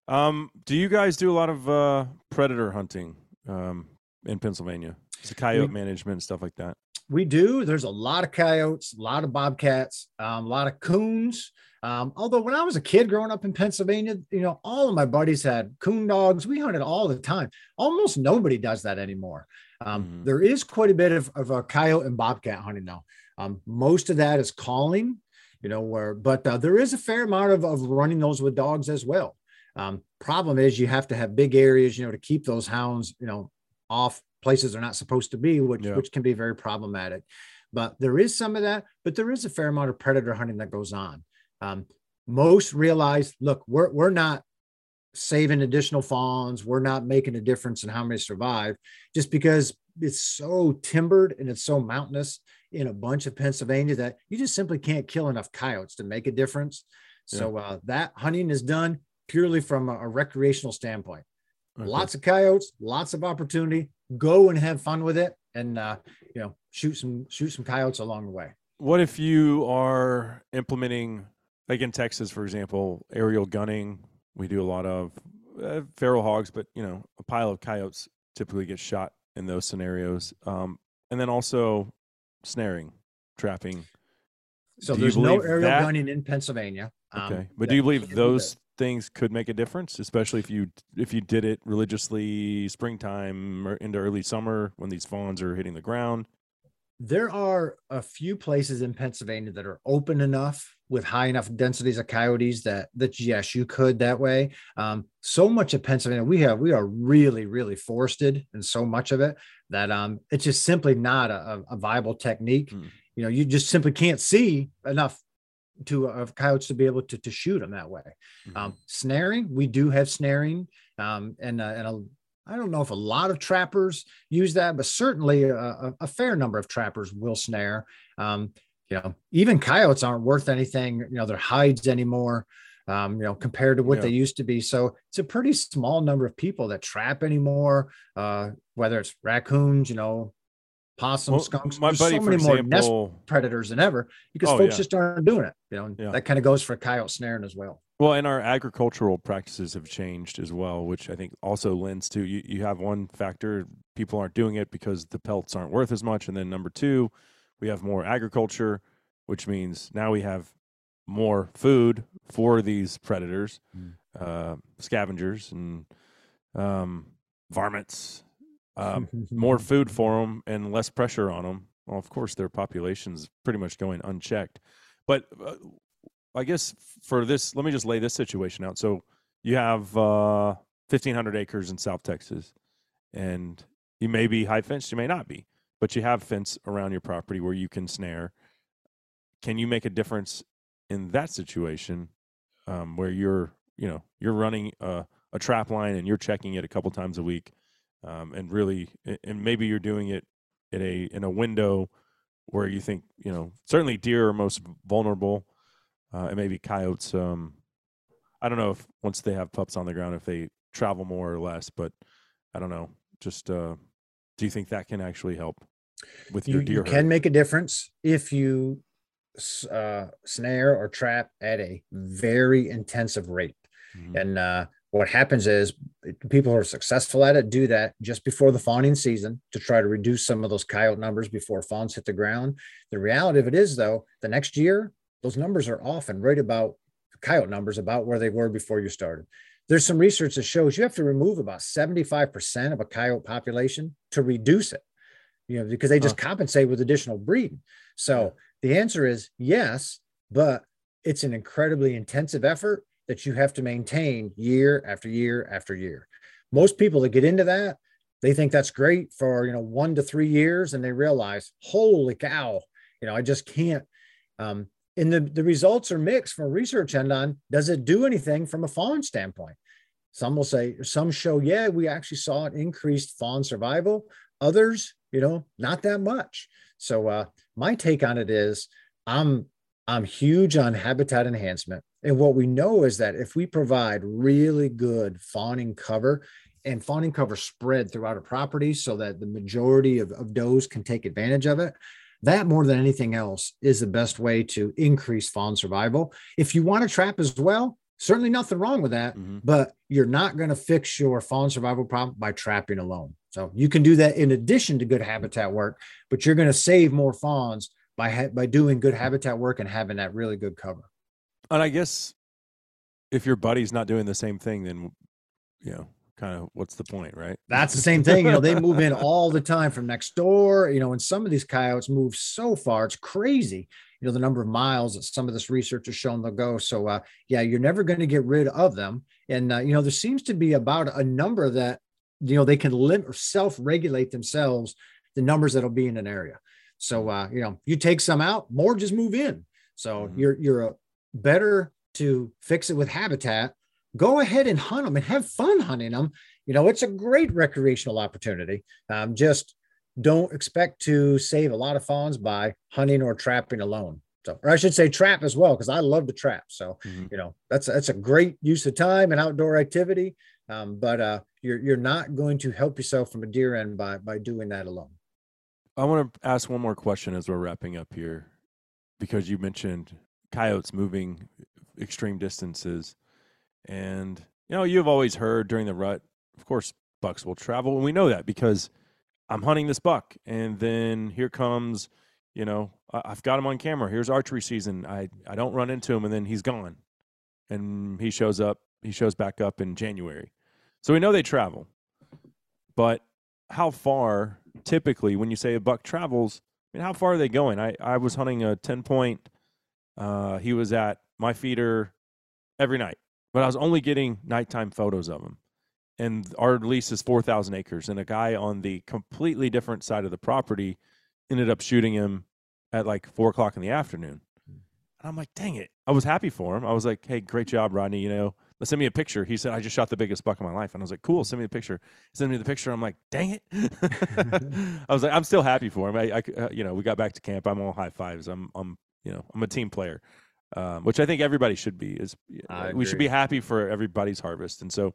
Um, do you guys do a lot of uh, predator hunting um, in Pennsylvania? It's coyote We- management and stuff like that. We do. There's a lot of coyotes, a lot of bobcats, um, a lot of coons. Um, although when I was a kid growing up in Pennsylvania, you know, all of my buddies had coon dogs. We hunted all the time. Almost nobody does that anymore. Um, Mhm. There is quite a bit of, of a coyote and bobcat hunting now. Um, most of that is calling, you know, where, but uh, there is a fair amount of, of running those with dogs as well. Um, problem is you have to have big areas, you know, to keep those hounds, you know, off places they're not supposed to be, which Yeah. which can be very problematic. But there is some of that, but there is a fair amount of predator hunting that goes on. Um, most realize, look, we're we're not saving additional fawns, we're not making a difference in how many survive, just because it's so timbered and it's so mountainous in a bunch of Pennsylvania that you just simply can't kill enough coyotes to make a difference. So uh, that hunting is done purely from a, a recreational standpoint Okay. lots of coyotes, lots of opportunity. Go and have fun with it, and uh, you know, shoot some shoot some coyotes along the way. What if you are implementing, like in Texas, for example, aerial gunning? We do a lot of uh, feral hogs, but you know, a pile of coyotes typically get shot in those scenarios. Um, and then also snaring, trapping. So Do there's no aerial that- gunning in Pennsylvania. um, Okay, but do you believe those. Things could make a difference, especially if you if you did it religiously springtime or into early summer when these fawns are hitting the ground? There are a few places in Pennsylvania that are open enough with high enough densities of coyotes that that yes, you could that way. Um, so much of Pennsylvania, we have we are really really forested, and so much of it that um, it's just simply not a, a viable technique. Hmm. You know, you just simply can't see enough to of coyotes to be able to to shoot them that way. Um, snaring, we do have snaring, um, and uh, and a, I don't know if a lot of trappers use that, but certainly a, a, a fair number of trappers will snare. Um, you know, even coyotes aren't worth anything. You know, their hides anymore. Um, you know, compared to what Yeah. they used to be. So it's a pretty small number of people that trap anymore. Uh, whether it's raccoons, you know, possums, Well, skunks. my There's buddy, so many more nest predators than ever because Oh, folks yeah. just aren't doing it. You know, Yeah. that kind of goes for coyote snaring as well. Well, and our agricultural practices have changed as well, which I think also lends to you. You have one factor: people aren't doing it because the pelts aren't worth as much, and then number two, we have more agriculture, which means now we have more food for these predators, Mm. uh, scavengers, and um, varmints. Um, more food for them and less pressure on them. Well, of course, their population's pretty much going unchecked. But uh, I guess for this, let me just lay this situation out. So you have uh, 1,500 acres in South Texas, and you may be high fenced, you may not be, but you have fence around your property where you can snare. Can you make a difference in that situation um, where you're, you know, you're running a, a trap line and you're checking it a couple times a week, um, and really, and maybe you're doing it in a in a window where you think you know certainly deer are most vulnerable, uh, and maybe coyotes. Um, I don't know if once they have pups on the ground if they travel more or less, but I don't know. Just uh, do you think that can actually help with you, your deer? you herd? can make a difference if you uh, snare or trap at a very intensive rate. Mhm. And uh, what happens is people who are successful at it do that just before the fawning season to try to reduce some of those coyote numbers before fawns hit the ground. The reality of it is, though, the next year, those numbers are often right about coyote numbers about where they were before you started. There's some research that shows you have to remove about 75% of a coyote population to reduce it, you know, because they just compensate with additional breeding. So the answer is yes, but it's an incredibly intensive effort that you have to maintain year after year after year. Most people that get into that, they think that's great for you know one to three years, and they realize, holy cow, you know, I just can't. Um, and the, the results are mixed from research end on does it do anything from a fawn standpoint? Some will say, some show, yeah, we actually saw an increased fawn survival. Others, you know, not that much. So uh, my take on it is I'm I'm huge on habitat enhancement. And what we know is that if we provide really good fawning cover and fawning cover spread throughout a property so that the majority of, of does can take advantage of it, that more than anything else is the best way to increase fawn survival. If you want to trap as well, certainly nothing wrong with that, Mhm. but you're not going to fix your fawn survival problem by trapping alone. So you can do that in addition to good habitat work, but you're going to save more fawns by ha- by doing good habitat work and having that really good cover. And I guess if your buddy's not doing the same thing, then you know, kind of what's the point, right? That's the same thing. You know, they move in all the time from next door. You know, and some of these coyotes move so far, it's crazy. You know, the number of miles that some of this research has shown they'll go. So, uh, yeah, you're never going to get rid of them. And, uh, you know, there seems to be about a number that, you know, they can limit or self regulate themselves, the numbers that'll be in an area. So, uh, you know, you take some out, more just move in. So Mhm. you're, you're a better to fix it with habitat. Go ahead and hunt them and have fun hunting them you know it's a great recreational opportunity. Um, just don't expect to save a lot of fawns by hunting or trapping alone. So or i should say trap as well because i love to trap. So Mhm. you know that's that's a great use of time and outdoor activity. Um, but uh, you're you're not going to help yourself from a deer end by by doing that alone. I want to ask one more question as we're wrapping up here, because you mentioned coyotes moving extreme distances, and you know you've always heard during the rut, of course, bucks will travel, and we know that because I'm hunting this buck, and then here comes, you know, I've got him on camera. Here's archery season. I I don't run into him, and then he's gone, and he shows up. He shows back up in January, so we know they travel, but how far typically when you say a buck travels I mean, how far are they going? I, I was hunting a 10 point. Uh, he was at my feeder every night, but I was only getting nighttime photos of him. And our lease is 4,000 acres. And a guy on the completely different side of the property ended up shooting him at like four o'clock in the afternoon. And I'm like, dang it. I was happy for him. I was like, hey, great job, Rodney. You know, let's send me a picture. He said, I just shot the biggest buck of my life. And I was like, cool, send me the picture. Send me the picture. I'm like, dang it. I was like, I'm still happy for him. I, uh, you know, we got back to camp. I'm all high fives. I'm, I'm, you know, I'm a team player, um, which I think everybody should be. Is I we should be happy for everybody's harvest. And so,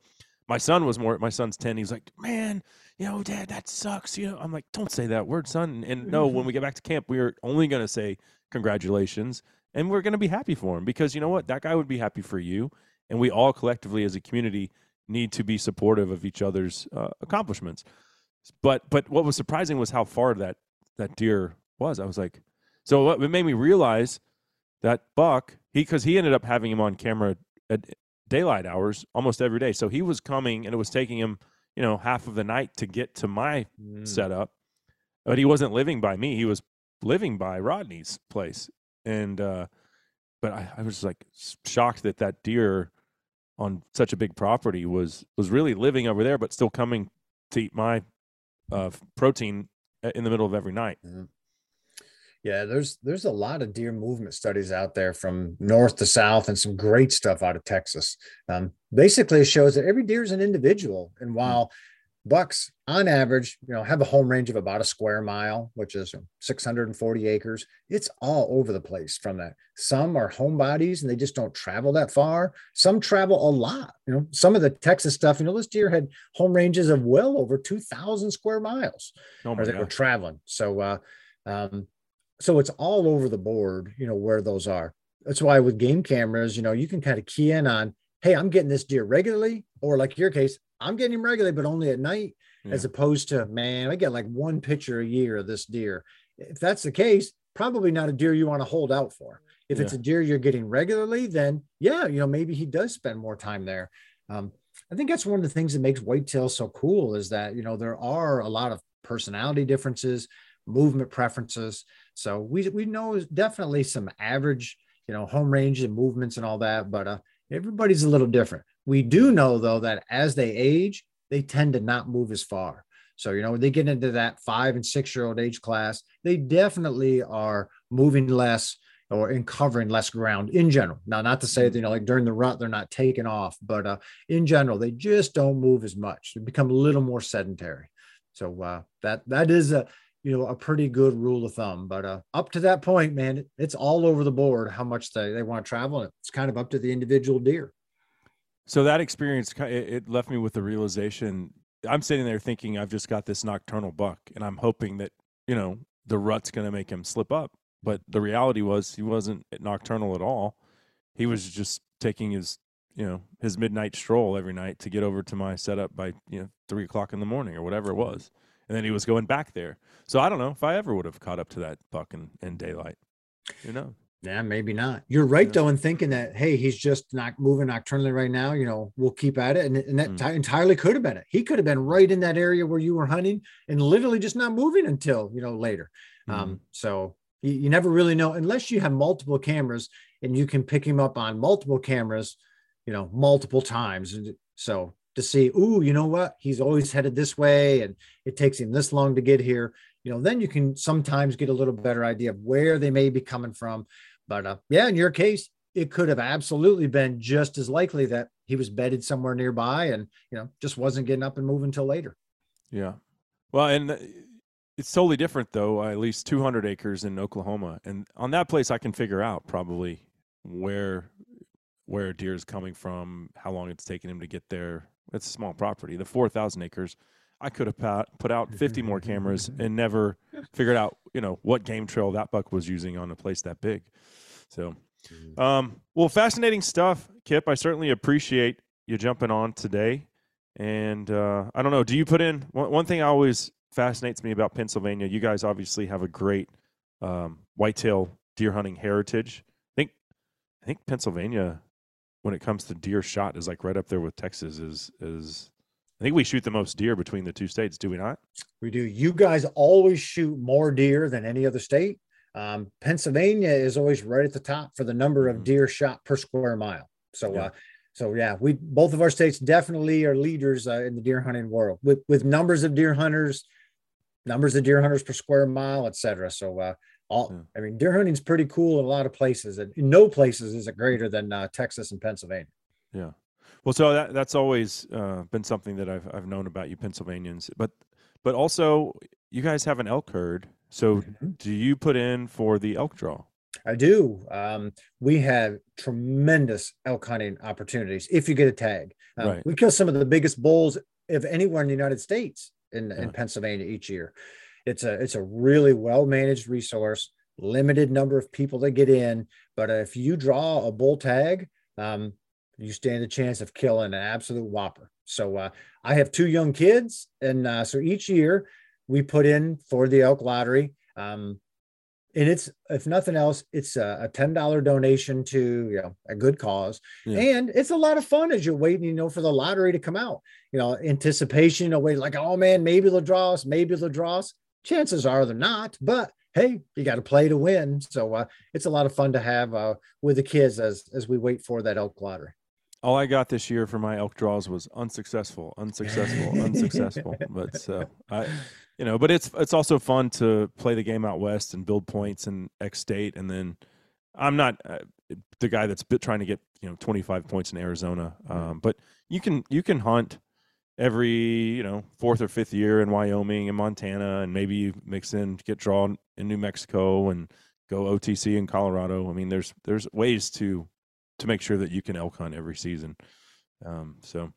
my son was more. My son's ten. He's like, man, you know, Dad, that sucks. You know, I'm like, don't say that word, son. And no, when we get back to camp, we are only going to say congratulations, and we're going to be happy for him because you know what, that guy would be happy for you, and we all collectively as a community need to be supportive of each other's uh, accomplishments. But but what was surprising was how far that that deer was. I was like, so what it made me realize that buck he because he ended up having him on camera at daylight hours almost every day. So he was coming and it was taking him you know half of the night to get to my setup, but he wasn't living by me. He was living by Rodney's place, and uh, but I, I was like shocked that that deer on such a big property was was really living over there, but still coming to eat my uh, protein in the middle of every night. Yeah, there's there's a lot of deer movement studies out there from north to south, and some great stuff out of Texas. Um, basically, it shows that every deer is an individual, and while bucks on average, you know, have a home range of about a square mile, which is 640 acres. It's all over the place from that. Some are home bodies and they just don't travel that far. Some travel a lot. You know, some of the Texas stuff, you know, this deer had home ranges of well over 2,000 square miles Oh or they were traveling. So, uh, um, so it's all over the board, you know, where those are. That's why with game cameras, you know, you can kind of key in on, hey, I'm getting this deer regularly, or like your case, I'm getting him regularly, but only at night, as opposed to, man, I get like one picture a year of this deer. If that's the case, probably not a deer you want to hold out for. If it's a deer you're getting regularly, then yeah, you know, maybe he does spend more time there. Um, I think that's one of the things that makes whitetail so cool is that, you know, there are a lot of personality differences, movement preferences. So we, we know definitely some average, you know, home range and movements and all that, but uh, everybody's a little different. We do know though that as they age, they tend to not move as far. So, you know, when they get into that five and six year old age class, they definitely are moving less or in covering less ground in general. Now, not to say that, you know, like during the rut, they're not taking off, but uh, in general, they just don't move as much. They become a little more sedentary. So uh, that that is a you know a pretty good rule of thumb. But uh, up to that point, man, it's all over the board how much they, they want to travel. And it's kind of up to the individual deer. So that experience, it left me with the realization. I'm sitting there thinking I've just got this nocturnal buck, and I'm hoping that you know the rut's going to make him slip up. But the reality was he wasn't nocturnal at all. He was just taking his you know his midnight stroll every night to get over to my setup by you know three o'clock in the morning or whatever it was, and then he was going back there. So I don't know if I ever would have caught up to that buck in, in daylight. You know. Yeah, maybe not. You're right Yeah. though in thinking that hey, he's just not moving nocturnally right now. You know, we'll keep at it, and, and that Mm. ti- entirely could have been it. He could have been right in that area where you were hunting and literally just not moving until you know later. Mm-hmm. Um, so you, you never really know unless you have multiple cameras and you can pick him up on multiple cameras, you know, multiple times. And so to see, ooh, you know what, he's always headed this way, and it takes him this long to get here. You know, then you can sometimes get a little better idea of where they may be coming from. But uh, yeah, in your case, it could have absolutely been just as likely that he was bedded somewhere nearby and you know just wasn't getting up and moving until later. Yeah. Well, and uh, it's totally different though. At least 200 acres in Oklahoma, and on that place, I can figure out probably where where deer is coming from, how long it's taking him to get there. It's a small property. The 4,000 acres, I could have put out 50 more cameras and never figured out, you know, what game trail that buck was using on a place that big. So, um, well, fascinating stuff, Kip. I certainly appreciate you jumping on today. And uh, I don't know, do you put in one, one thing always fascinates me about Pennsylvania? You guys obviously have a great um, whitetail deer hunting heritage. I think I think Pennsylvania, when it comes to deer shot, is like right up there with Texas. Is is I think we shoot the most deer between the two states. Do we not? We do. You guys always shoot more deer than any other state. Um, Pennsylvania is always right at the top for the number of Mhm. deer shot per square mile. So, Yeah. uh, so yeah, we both of our states definitely are leaders uh, in the deer hunting world with with numbers of deer hunters, numbers of deer hunters per square mile, et cetera. So, uh, all Yeah. I mean, deer hunting is pretty cool in a lot of places, and in no places is it greater than uh, Texas and Pennsylvania. Yeah. Well, so that that's always uh, been something that I've I've known about you Pennsylvanians, but but also you guys have an elk herd. So Mhm. do you put in for the elk draw? I do. Um, we have tremendous elk hunting opportunities if you get a tag. Um, Right. We kill some of the biggest bulls of anywhere in the United States in, Yeah. in Pennsylvania each year. It's a it's a really well managed resource. Limited number of people that get in, but if you draw a bull tag, um, you stand a chance of killing an absolute whopper. So uh, I have two young kids, and uh, so each year we put in for the elk lottery. Um, and it's if nothing else, it's a, a ten dollar donation to you know a good cause, Yeah. and it's a lot of fun as you're waiting, you know, for the lottery to come out. You know, anticipation, wait, like oh man, maybe they'll draw us, maybe they'll draw us. Chances are they're not, but hey, you got to play to win. So uh, it's a lot of fun to have uh, with the kids as as we wait for that elk lottery. all I got this year for my elk draws was unsuccessful, unsuccessful, unsuccessful. But so I, you know, but it's it's also fun to play the game out west and build points in X state, and then I'm not uh, the guy that's bit trying to get you know 25 points in Arizona, um, but you can you can hunt every you know fourth or fifth year in Wyoming and Montana, and maybe you mix in get drawn in New Mexico and go OTC in Colorado. I mean, there's there's ways to to make sure that you can elk hunt every season. Um, so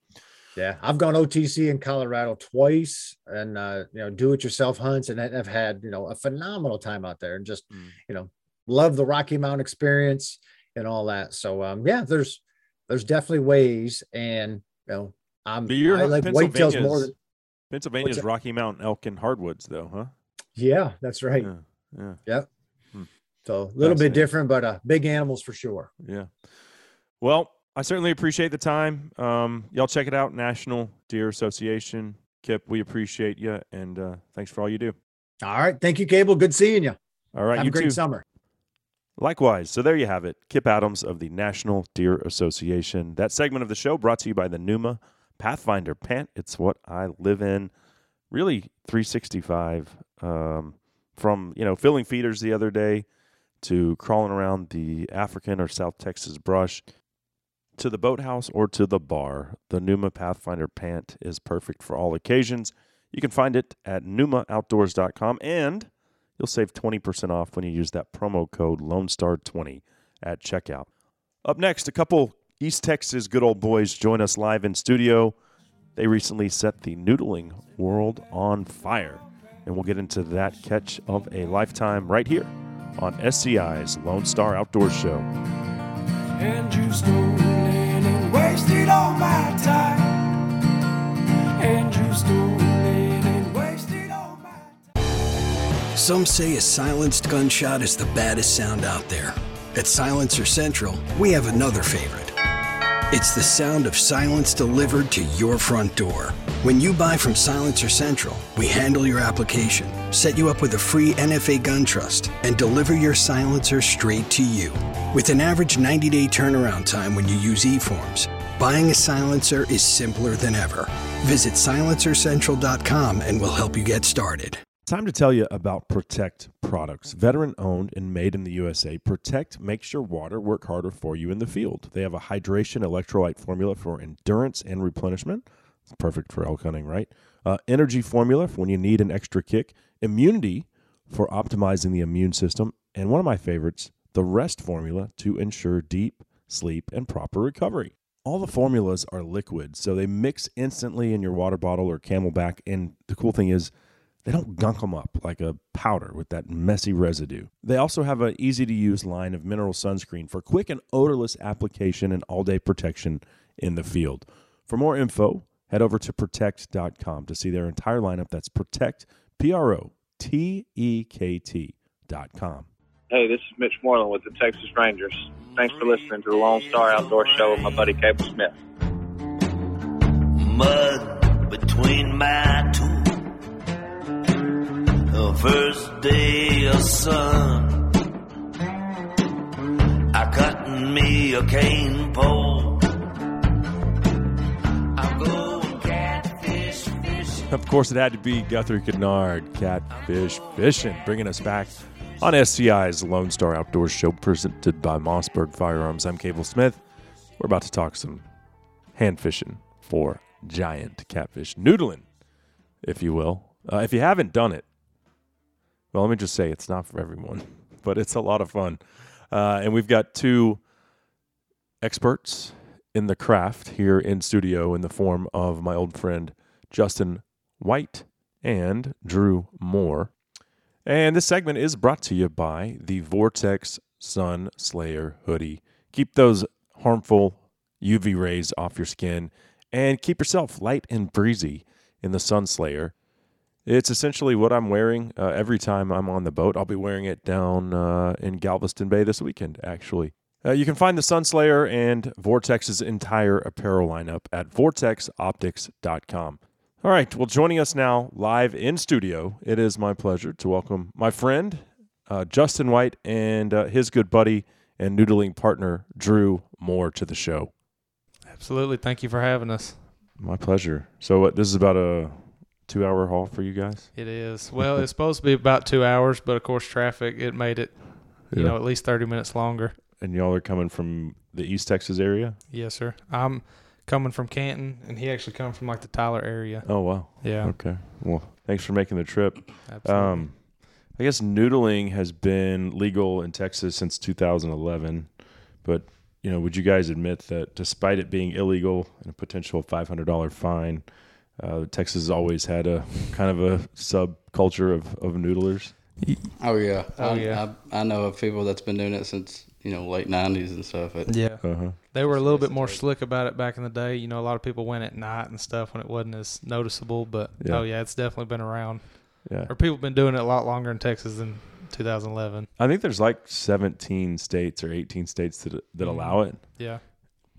Yeah, I've gone OTC in Colorado twice, and uh, you know, do-it-yourself hunts, and I've had you know a phenomenal time out there, and just Mm. you know, love the Rocky Mountain experience and all that. So, um, yeah, there's there's definitely ways, and you know, I'm but you're I like whitetails more. Pennsylvania's, Than, Pennsylvania's? Rocky Mountain elk and hardwoods, though, huh? yeah, that's right. Yeah, yeah, So a little bit different, but uh, big animals for sure. yeah. Well, I certainly appreciate the time. Um, y'all check it out, National Deer Association. Kip, we appreciate you, and uh, thanks for all you do. All right, thank you, Cable. Good seeing you. All right, Have you a great too. summer. Likewise. So there you have it. Kip Adams of the National Deer Association. That segment of the show brought to you by the Numa Pathfinder Pant. It's what I live in. Really 365 um, from, you know, filling feeders the other day to crawling around the African or South Texas brush to the boathouse or to the bar. The Numa Pathfinder Pant is perfect for all occasions. You can find it at numaoutdoors.com and you'll save 20% off when you use that promo code Lone Star 20 at checkout. Up next, a couple East Texas good old boys join us live in studio. They recently set the noodling world on fire, and we'll get into that catch of a lifetime right here on SCI's Lone Star Outdoor Show. And you stolen and wasted all my time. And you stolen and wasted all my time. Some say a silenced gunshot is the baddest sound out there. At Silencer Central, we have another favorite. It's the sound of silence delivered to your front door. When you buy from Silencer Central, we handle your application, set you up with a free NFA gun trust, and deliver your silencer straight to you. With an average 90 day turnaround time when you use eForms, buying a silencer is simpler than ever. Visit silencercentral.com and we'll help you get started. Time to tell you about Protekt products. Veteran owned and made in the USA, Protekt makes your water work harder for you in the field. They have a hydration electrolyte formula for endurance and replenishment. It's perfect for elk hunting, right? Uh, energy formula for when you need an extra kick. Immunity for optimizing the immune system. And one of my favorites, the rest formula to ensure deep sleep and proper recovery. All the formulas are liquid, so they mix instantly in your water bottle or CamelBak. And the cool thing is, they don't gunk them up like a powder with that messy residue. They also have an easy to use line of mineral sunscreen for quick and odorless application and all day protection in the field. For more info, head over to protekt.com to see their entire lineup. That's protekt, P R O T E K T.com. Hey, this is Mitch Moreland with the Texas Rangers. Thanks for listening to the Lone Star Outdoor Show with my buddy Cable Smith. mud between my two. The first day of sun, I cut me a cane pole. Catfish. Of course, it had to be Guthrie Kennard, Catfish Fishing, bringing us back on SCI's Lone Star Outdoors Show presented by Mossberg Firearms. I'm Cable Smith. We're about to talk some hand fishing for giant catfish, noodling, if you will. Uh, if you haven't done it, well, let me just say it's not for everyone, but it's a lot of fun. Uh, and we've got two experts in the craft here in studio in the form of my old friend Justin White and Drew Moore. And this segment is brought to you by the Vortex Sun Slayer hoodie. Keep those harmful UV rays off your skin and keep yourself light and breezy in the Sun Slayer. It's essentially what I'm wearing uh, every time I'm on the boat. I'll be wearing it down uh, in Galveston Bay this weekend, actually. Uh, you can find the Sunslayer and Vortex's entire apparel lineup at vortexoptics.com. All right, well, joining us now live in studio, it is my pleasure to welcome my friend uh, Justin White and uh, his good buddy and noodling partner Drew Moore to the show. Absolutely. Thank you for having us. My pleasure. So, what? This is about a two-hour haul for you guys. It is. Well, it's supposed to be about two hours, but of course, traffic it made it, you Yeah. know, at least thirty minutes longer. And y'all are coming from the East Texas area. Yes, sir. I'm coming from Canton, and he actually come from like the Tyler area. Oh wow. Yeah. Okay. Well, thanks for making the trip. Absolutely. Um, I guess noodling has been legal in Texas since 2011, but you know, would you guys admit that despite it being illegal and a potential $500 fine, uh, Texas has always had a kind of a subculture of of noodlers? Oh yeah. Oh, I, yeah. I, I know of people that's been doing it since you know late '90s and stuff. It, Yeah. Uh-huh. They were a little bit more slick about it back in the day. You know, a lot of people went at night and stuff when it wasn't as noticeable. But Yeah. oh yeah, it's definitely been around. Yeah. Or people have been doing it a lot longer in Texas than 2011. I think there's like 17 states or 18 states that that Mhm. allow it. Yeah.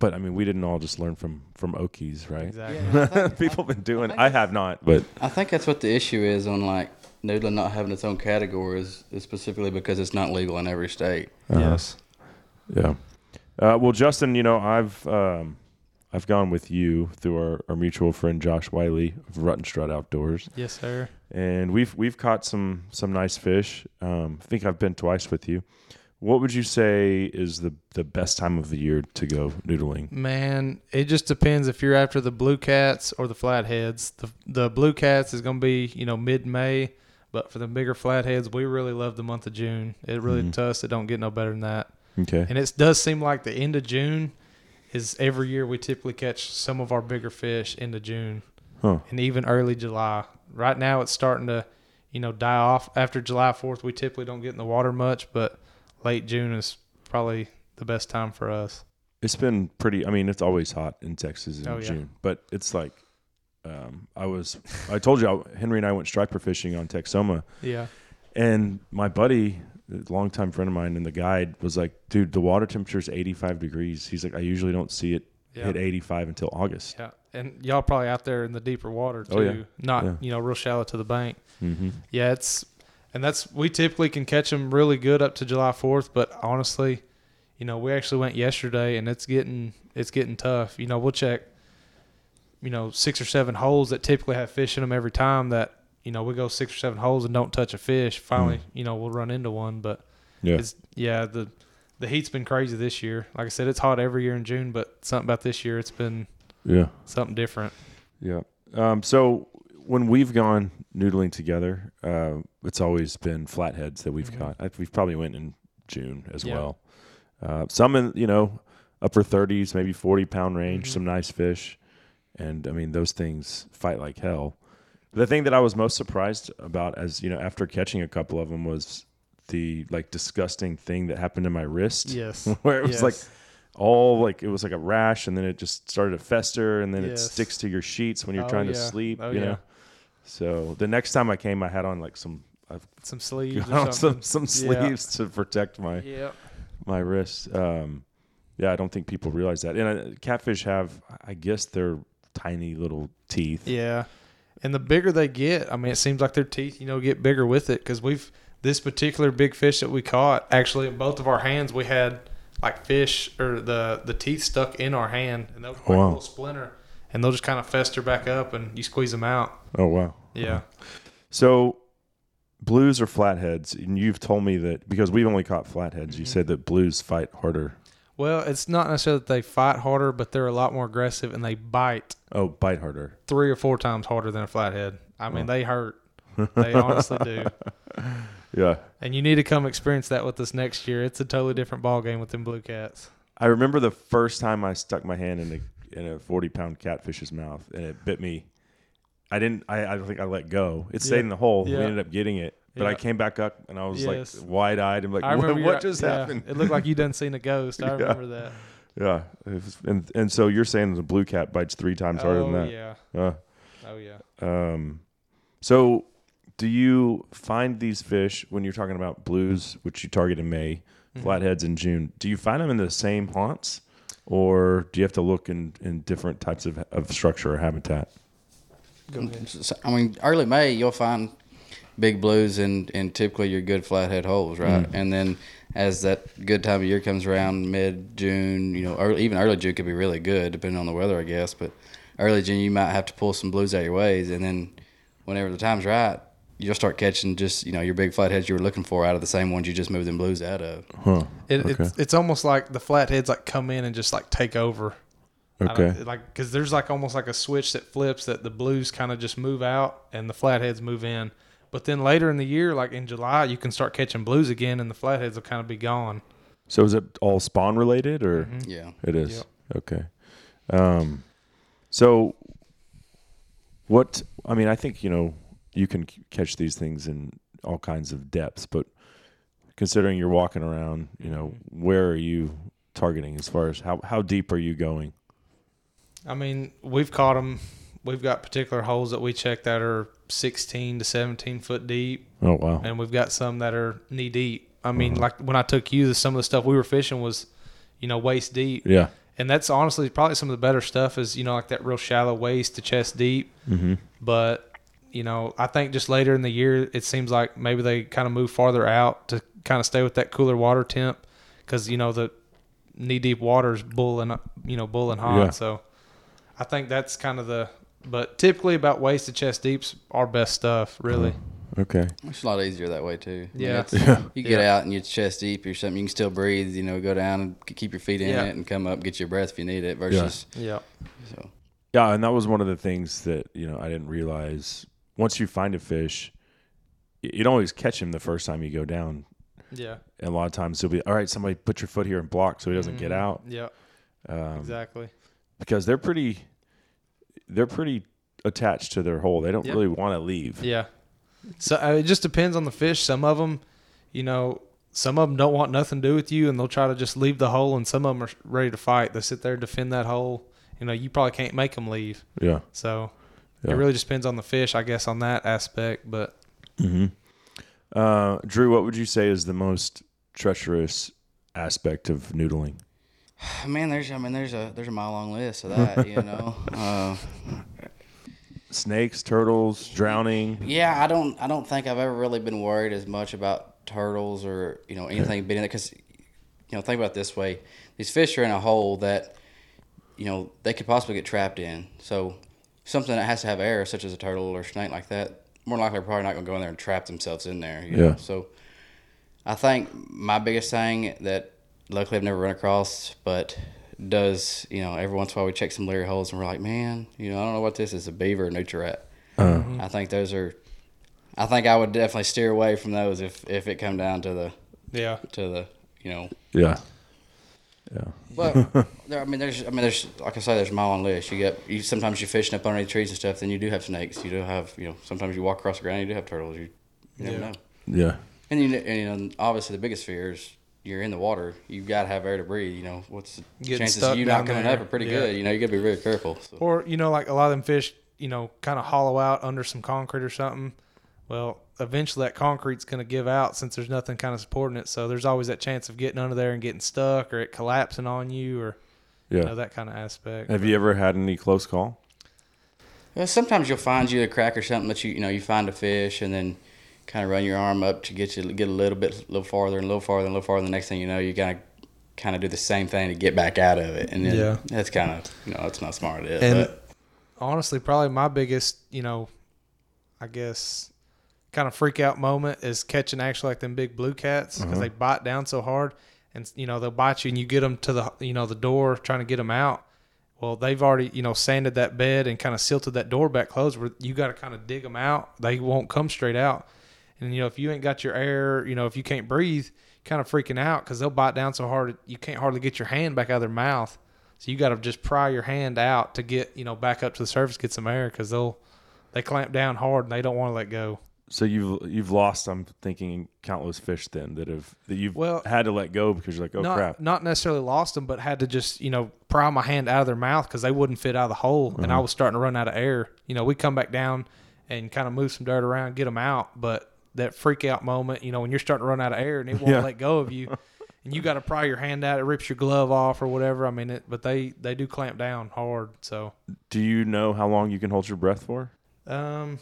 But I mean, we didn't all just learn from from Okies, right? Exactly. Yeah, think- People have been doing. I have not, but I think that's what the issue is on like noodling not having its own category is, is specifically because it's not legal in every state. Uh-huh. Yes. Yeah. Uh, well, Justin, you know, I've um, I've gone with you through our, our mutual friend Josh Wiley of Ruttenstrut Outdoors, Yes, sir. and we've we've caught some some nice fish. Um, I think I've been twice with you. What would you say is the the best time of the year to go noodling? Man, it just depends if you're after the blue cats or the flatheads. The the blue cats is going to be you know mid May, but for the bigger flatheads, we really love the month of June. It really Mhm. to us, it don't get no better than that. Okay. And it does seem like the end of June is every year we typically catch some of our bigger fish into June Huh. and even early July. Right now, it's starting to you know die off. After July Fourth, we typically don't get in the water much, but late June is probably the best time for us. It's been pretty. I mean, it's always hot in Texas in Oh, yeah. June, but it's like. Um, I was. I told you, I, Henry and I went striper fishing on Texoma, Yeah. And my buddy, a longtime friend of mine, and the guide was like, "Dude, the water temperature is 85 degrees." He's like, "I usually don't see it Yeah. hit 85 until August." Yeah, and y'all probably out there in the deeper water too, Oh, yeah. not Yeah. you know real shallow to the bank. Mhm. Yeah, it's and that's we typically can catch them really good up to July Fourth, but honestly, you know we actually went yesterday and it's getting it's getting tough. You know we'll check, you know six or seven holes that typically have fish in them every time. That you know we go six or seven holes and don't touch a fish. Finally, you know we'll run into one, but Yeah. it's yeah the the heat's been crazy this year. Like I said, it's hot every year in June, but something about this year it's been Yeah. something different. Yeah. Um, so when we've gone noodling together, uh, it's always been flatheads that we've Mhm. caught. I, we've probably went in June as Yeah. well. Uh, some in you know upper 30s, maybe 40 pound range. Mhm. Some nice fish, and I mean those things fight like hell. The thing that I was most surprised about, as you know, after catching a couple of them, was the like disgusting thing that happened to my wrist. Yes. where it was like all like it was like a rash, and then it just started to fester, and then it sticks to your sheets when you're Oh, trying to sleep. Oh, you yeah. know. So the next time I came, I had on like some I've Some sleeves or got on some some Yeah. sleeves to protect my Yep. my wrist. Um, yeah, I don't think people realize that. And uh, catfish have, I guess, they're tiny little teeth. Yeah, and the bigger they get, I mean, it seems like their teeth, you know, get bigger with it. Because we've this particular big fish that we caught, actually, in both of our hands, we had like fish or the the teeth stuck in our hand, and they'll like Wow. a little splinter, and they'll just kind of fester back up, and you squeeze them out. Oh wow. Yeah. So blues or flatheads, and you've told me that because we've only caught flatheads. Mm-hmm. You said that blues fight harder. Well, it's not necessarily that they fight harder, but they're a lot more aggressive, and they bite Oh, bite harder. three or four times harder than a flathead. I mean, Oh. they hurt. They honestly do. Yeah. And you need to come experience that with us next year. It's a totally different ball game with them blue cats. I remember the first time I stuck my hand in a in a forty pound catfish's mouth and it bit me. I didn't. I, I don't think I let go. It stayed Yeah. in the hole. We Yeah. ended up getting it, but I Yeah. came back up and I was Yes. like wide eyed and like, I what, remember what your- just yeah, happened? It looked like you done seen a ghost. I Yeah. remember that. Yeah, It was- and and so you're saying the blue cat bites three times harder than Oh, that? yeah. Uh, Oh, yeah. Um, so do you find these fish when you're talking about blues, which you target in May, Mhm. flatheads in June? Do you find them in the same haunts, or do you have to look in in different types of of structure or habitat? Go ahead. I mean, early May you'll find big blues and, and typically your good flathead holes, right? Mm. And then as that good time of year comes around, mid June, you know, early, even early June could be really good depending on the weather, I guess. But early June, you might have to pull some blues out your ways, and then whenever the time's right, you'll start catching just you know your big flatheads you were looking for out of the same ones you just moved them blues out of. Huh. It, it's it's almost like the flatheads like come in and just like take over. I don't- Okay. Like because there's like almost like a switch that flips that the blues kind of just move out and the flatheads move in. But then later in the year, like in July, you can start catching blues again, and the flatheads will kind of be gone. So is it all spawn related or? Mhm. Yeah. It is. Yep. Okay. Um, so what, I mean, I think, you know, you can c- catch these things in all kinds of depths, but considering you're walking around, you know, where are you targeting as far as how, how deep are you going? I mean, we've caught them. We've got particular holes that we check that are 16 to 17 foot deep. Oh, wow. And we've got some that are knee deep. I mean, Uh-huh. like when I took you, some of the stuff we were fishing was, you know, waist deep. Yeah. And that's honestly probably some of the better stuff is, you know, like that real shallow waist to chest deep. Mhm. But, you know, I think just later in the year, it seems like maybe they kind of move farther out to kind of stay with that cooler water temp because, you know, the knee deep water is bulling, you know, bulling hot. Yeah. So I think that's kind of the, but typically about waist to chest deep's are best stuff, really. Okay. It's a lot easier that way too. Yeah. it's- Yeah. You get Yeah. out and you're chest deep or something. You can still breathe. You know, go down and k- keep your feet in Yeah. it and come up, get your breath if you need it. Versus, Yeah. So Yeah, and that was one of the things that you know I didn't realize. Once you find a fish, y- you don't always catch him the first time you go down. Yeah. And a lot of times he'll be, all right, somebody put your foot here and block so he doesn't get Mhm. out. Yeah. Um, Exactly. Because they're pretty, they're pretty attached to their hole. They don't Yep. really want to leave. Yeah. So uh, it just depends on the fish. Some of them, you know, some of them don't want nothing to do with you, and they'll try to just leave the hole. And some of them are ready to fight. They sit there and defend that hole. You know, you probably can't make them leave. Yeah. So Yeah. it really just depends on the fish, I guess, on that aspect. But hmm Uh, Drew, what would you say is the most treacherous aspect of noodling? man, there's I mean, there's a there's a mile long list of that. you know. Uh, Snakes, turtles, drowning. Yeah, I don't. I don't think I've ever really been worried as much about turtles or you know anything being in it because you know think about it this way: these fish are in a hole that you know they could possibly get trapped in. So something that has to have air, such as a turtle or snake like that, more than likely, they're probably not going to go in there and trap themselves in there. You Yeah. Know? So I think my biggest thing that luckily I've never run across, but does you know every once in a while we check some leery holes and we're like, man, you know I don't know what this is, a beaver, or nutria rat. Uh. I think those are. I think I would definitely steer away from those if if it come down to the Yeah. to the you know Yeah. Yeah. But there, I mean, there's, I mean, there's, like I say, there's a mile long list. You get, you sometimes you're fishing up underneath trees and stuff. Then you do have snakes. You do have, you know, sometimes you walk across the ground. You do have turtles. You, you never Yeah. know. Yeah. And you, and, you know, obviously the biggest fear is you're in the water. You've got to have air to breathe. You know, what's the Getting chances of you down not coming there. up are pretty Yeah. good. You know, you got to be really careful. So. Or, you know, like a lot of them fish, you know, kind of hollow out under some concrete or something. Well, eventually that concrete's going to give out since there's nothing kind of supporting it. So there's always that chance of getting under there and getting stuck or it collapsing on you or, Yeah. you know, that kind of aspect. Have you ever had any close call? Well, sometimes you'll find you a crack or something that you you know you find a fish and then kind of run your arm up to get you get a little bit a little farther and a little farther and a little farther. The next thing you know, you gotta kind of do the same thing to get back out of it, and then Yeah. that's kind of you know that's not smart. It is, And but honestly, probably my biggest, you know, I guess, kind of freak out moment is catching actually like them big blue cats because Uh-huh. they bite down so hard, and you know they'll bite you and you get them to the you know the door trying to get them out. Well, they've already you know sanded that bed and kind of silted that door back closed. Where you got to kind of dig them out. They won't come straight out. And you know if you ain't got your air, you know if you can't breathe, kind of freaking out because they'll bite down so hard you can't hardly get your hand back out of their mouth. So you got to just pry your hand out to get you know back up to the surface, get some air because they'll they clamp down hard and they don't want to let go. So you've you've lost. I'm thinking countless fish then that have that you've Well- had to let go because you're like, oh not, crap. Not necessarily lost them, but had to just you know pry my hand out of their mouth because they wouldn't fit out of the hole, and I Uh-huh. was starting to run out of air. You know, we come back down and kind of move some dirt around, get them out, but that freak out moment, you know, when you're starting to run out of air and it won't Yeah. let go of you, and you got to pry your hand out, it rips your glove off or whatever. I mean, it, but they they do clamp down hard. So, Do you know how long you can hold your breath for? um,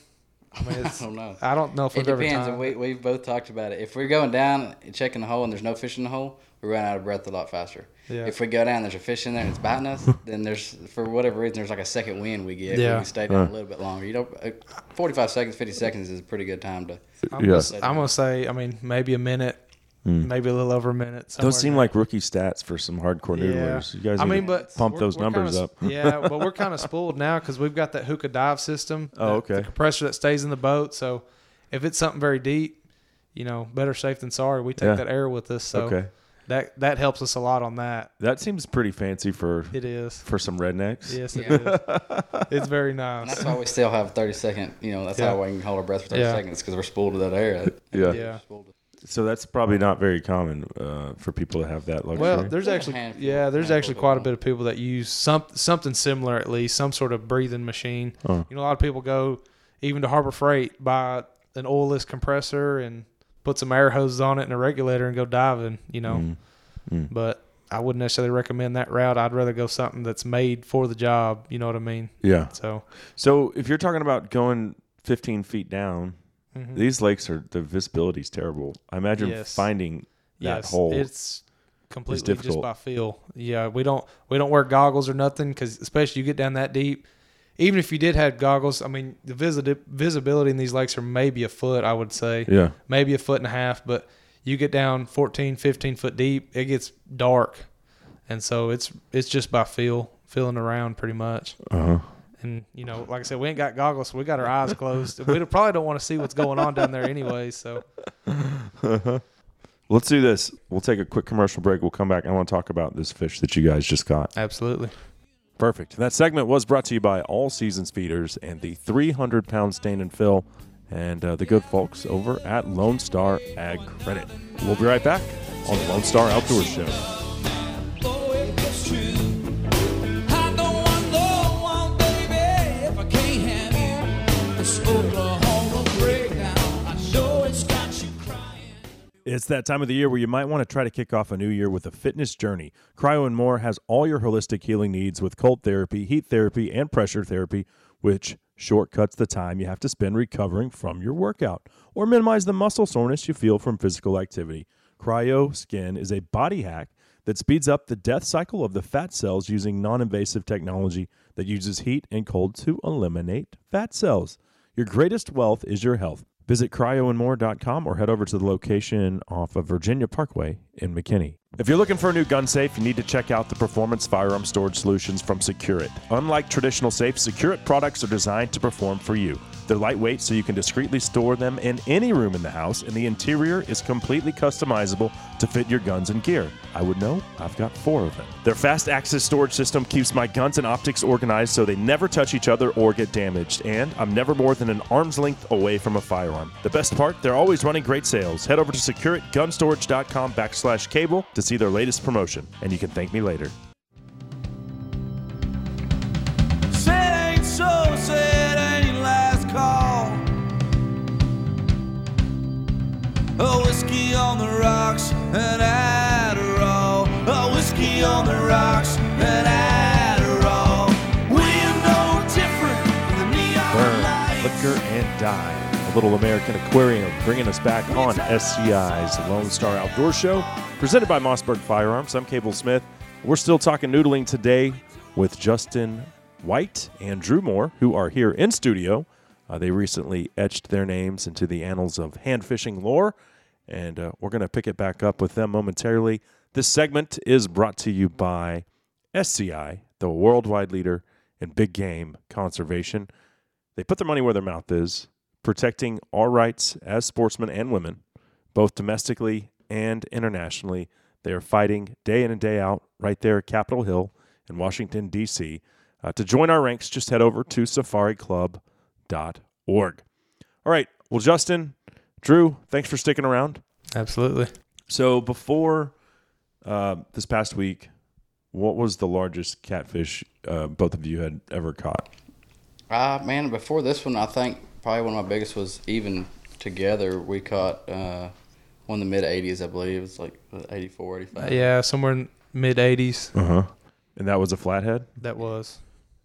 I mean, it's, I don't know. I don't know if it we've depends. timed We we've both talked about it. If we're going down and checking the hole and there's no fish in the hole, we run out of breath a lot faster. Yeah. If we go down there's a fish in there and it's biting us, then there's for whatever reason there's like a second wind we get. Yeah. We stay down Right. a little bit longer. You know, uh, 45 seconds, 50 seconds is a pretty good time to. I'm, Yeah. gonna, I'm gonna say, I mean, maybe a minute, Hmm. maybe a little over a minute. somewhere Those seem in like rookie stats for some hardcore noodlers. You guys I need mean, to but pump we're- those we're numbers kinda, up. yeah, but we're kind of spoiled now because we've got that hookah dive system. Oh, that- okay. The compressor that stays in the boat. So if it's something very deep, you know, better safe than sorry. We take Yeah. that air with us. So Okay. That that helps us a lot on that. That seems pretty fancy for It is. for some rednecks. Yes, it Yeah. is. It's very And nice. that's why we still have 30 second. You know, that's Yeah. how we can hold our breath for 30 Yeah. seconds because we're spooled to that air. Yeah. Yeah. So that's probably not very common uh, for people to have that luxury. Well, there's There's actually yeah, there's actually quite a bit of people that use some something similar at least, some sort of breathing machine. Oh. You know, a lot of people go even to Harbor Freight buy an oilless compressor and put some air hoses on it and a regulator and go diving. You know, Mm. Mm. but I wouldn't necessarily recommend that route. I'd rather go something that's made for the job. You know what I mean? yeah. So So if you're talking about going 15 feet down, mhm. these lakes are the visibility's terrible. I imagine Yes. finding that yes, hole. it's completely just by feel. Yeah, we don't we don't wear goggles or nothing because especially you get down that deep. Even if you did have goggles, I mean the visi- visibility in these lakes are maybe a foot, I would say, yeah. maybe a foot and a half. But you get down 14, 15 foot deep, it gets dark, and so it's it's just by feel, feeling around pretty much. Uh huh. And you know, like I said, we ain't got goggles, so we got our eyes closed. we probably don't want to see what's going on down there anyway. So Let's do this. We'll take a quick commercial break. We'll come back. I want to talk about this fish that you guys just got. absolutely. Perfect. That segment was brought to you by All Seasons Feeders and the 300 pound stain and fill and uh, the good folks over at Lone Star Ag Credit. We'll be right back on the Lone Star Outdoor Show. It's that time of the year where you might want to try to kick off a new year with a fitness journey. Cryo and More has all your holistic healing needs with cold therapy, heat therapy, and pressure therapy, which shortcuts the time you have to spend recovering from your workout or minimize the muscle soreness you feel from physical activity. Cryo Skin is a body hack that speeds up the death cycle of the fat cells using non invasive technology that uses heat and cold to eliminate fat cells. Your greatest wealth is your health. Visit cryoandmore.com or head over to the location off of Virginia Parkway in McKinney. If you're looking for a new gun safe, you need to check out the performance firearm storage solutions from SecureIt. Unlike traditional safes, SecureIt products are designed to perform for you. They're lightweight so you can discreetly store them in any room in the house, and the interior is completely customizable to fit your guns and gear. I would know, I've got four of them. Their fast access storage system keeps my guns and optics organized so they never touch each other or get damaged, and I'm never more than an arm's length away from a firearm. The best part, they're always running great sales. Head over to secureitgunstorage.com backslash cable to see their latest promotion, and you can thank me later. Said ain't so, said ain't last call. A whiskey on the rocks and Adderall. A whiskey on the rocks and Adderall. We're no different than neon Burn, lights. Liquor, and Die. Little American Aquarium bringing us back on SCI's Lone Star Outdoor Show, presented by Mossberg Firearms. I'm Cable Smith. We're still talking noodling today with Justin White and Drew Moore, who are here in studio. Uh, they recently etched their names into the annals of hand fishing lore, and uh, we're going to pick it back up with them momentarily. This segment is brought to you by SCI, the worldwide leader in big game conservation. They put their money where their mouth is, protecting our rights as sportsmen and women, both domestically and internationally. They are fighting day in and day out right there at Capitol Hill in Washington, D.C. Uh, to join our ranks, just head over to safariclub.org. All right. Well, Justin, Drew, thanks for sticking around. Absolutely. So before uh, this past week, what was the largest catfish uh, both of you had ever caught? Uh, man, before this one, I think probably one of my biggest was even together. We caught uh, one in the mid 80s, I believe. It was like 84, 85. Yeah, somewhere in mid 80s. Uh huh. And that was a flathead. That was.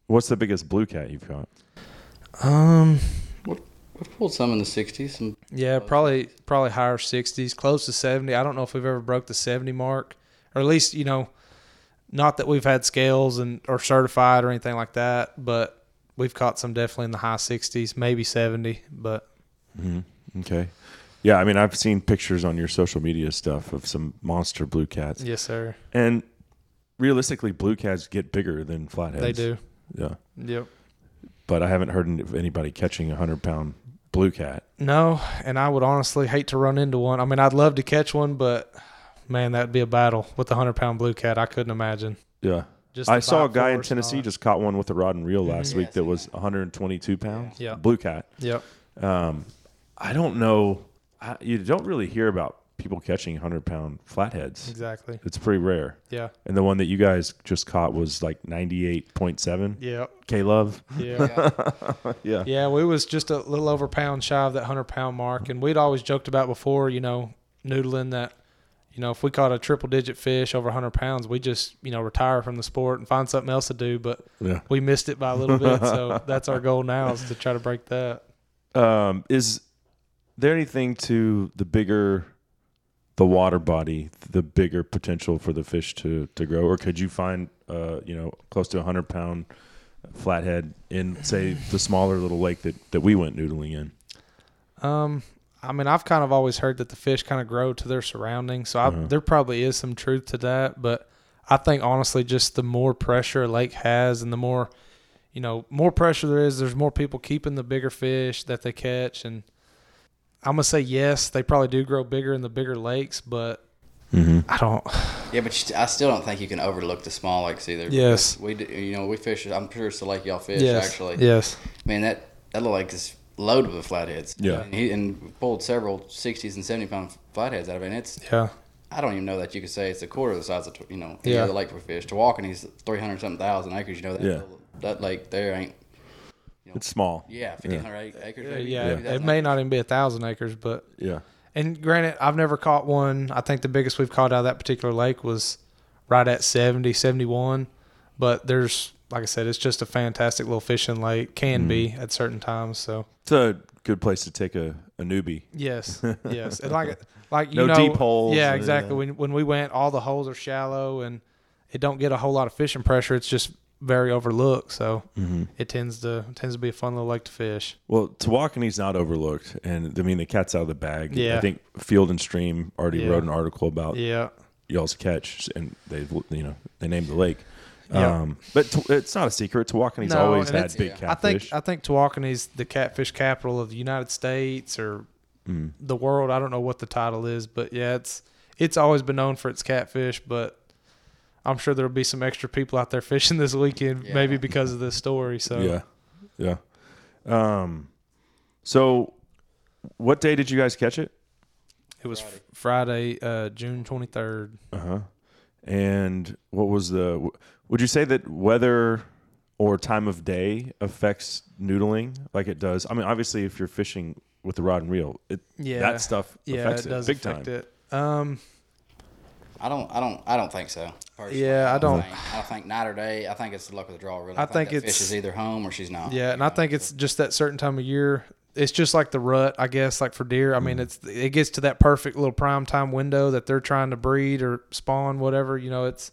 What's the biggest blue cat you've caught? Um, What We pulled some in the '60s. Some Yeah, probably probably higher sixties, close to seventy. I don't know if we've ever broke the seventy mark, or at least you know, not that we've had scales and or certified or anything like that, but we've caught some definitely in the high sixties, maybe seventy. But Mhm. Okay. Yeah, I mean, I've seen pictures on your social media stuff of some monster blue cats. Yes, sir. And realistically, blue cats get bigger than flatheads. They do. Yeah. Yep. But I haven't heard of anybody catching a hundred pound blue cat. no, and I would honestly hate to run into one. I mean, I'd love to catch one, but man, that'd be a battle with a hundred pound blue cat. I couldn't imagine. Yeah. Just I saw a guy in force and all Tennessee just caught one with a rod and reel last Mhm. week that was 122 pounds. Yeah. Blue cat. Yep. Um, I don't know. I, you don't really hear about people catching 100 pound flatheads. Exactly. It's pretty rare. Yeah. And the one that you guys just caught was like 98.7. Yeah. K Love. Yeah. yeah. Yeah, we was just a little over pound shy of that hundred pound mark, and we'd always joked about before, you know, noodling that, you know, if we caught a triple digit fish over hundred pounds, we just you know retire from the sport and find something else to do. But Yeah. we missed it by a little bit, so that's our goal now is to try to break that. Um, is there anything to the bigger the water body, the bigger potential for the fish to, to grow, or could you find uh, you know close to a hundred pound flathead in say the smaller little lake that, that we went noodling in? Um, I mean, I've kind of always heard that the fish kind of grow to their surroundings, so I, Uh-huh. there probably is some truth to that. But I think honestly, just the more pressure a lake has, and the more, you know, more pressure there is, there's more people keeping the bigger fish that they catch, and I'm gonna say yes, they probably do grow bigger in the bigger lakes, but I don't. Yeah, but st- I still don't think you can overlook the small lakes either. Yes. we d- you know we fish. I'm sure it's the lake y'all fish Yes, actually. yes. Man, that that little lake is loaded with the flatheads. Yeah. and, he, and pulled several sixties and seventy pound flatheads out of it. And it's Yeah. I don't even know that you could say it's a quarter of the size of you know any Yeah. other lake we fish. Tawakoni's three hundred something thousand acres. You know that Yeah. little- that lake there ain't. It's small. Yeah, fifteen hundred uh, acres. Yeah, maybe, yeah, maybe it that's may not even be a thousand acres, but Yeah. And granted, I've never caught one. I think the biggest we've caught out of that particular lake was right at 70, 71. But there's, like I said, it's just a fantastic little fishing lake. Can be at certain times. So It's a good place to take a, a newbie. yes, yes, and like like you No know, deep holes, Yeah, exactly. yeah. When when we went, all the holes are shallow and it don't get a whole lot of fishing pressure. It's just very overlooked. So Mhm. it tends to tends to be a fun little lake to fish. Well, Tawakoni's not overlooked, and I mean the cat's out of the bag. Yeah. I think Field and Stream already Yeah. wrote an article about Yeah. y'all's catch, and they you know they named the lake. Yeah. Um, but t- it's not a secret. Tawakoni's always and had it's- big I think catfish. I think Tawakoni's the catfish capital of the United States or Mm. the world. I don't know what the title is, but yeah, it's it's always been known for its catfish. But I'm sure there'll be some extra people out there fishing this weekend, maybe because of this story. So yeah, yeah. Um, so what day did you guys catch it? it was Friday, uh, June 23rd. Uh huh. And what was the? Would you say that weather or time of day affects noodling like it does? I mean, obviously, if you're fishing with the rod and reel, it Yeah, that stuff yeah, affects it it, does big affect time. it. Um, I don't. I don't. I don't think so. personally. Yeah, I don't- Think, I don't think night or day. I think it's the luck of the draw. Really. I think that it's- fish is either home or she's not. Yeah, and I think it's just that certain time of year. It's just like the rut, I guess, like for deer. I mean, Mm. it's it gets to that perfect little prime time window that they're trying to breed or spawn, whatever. You know, it's.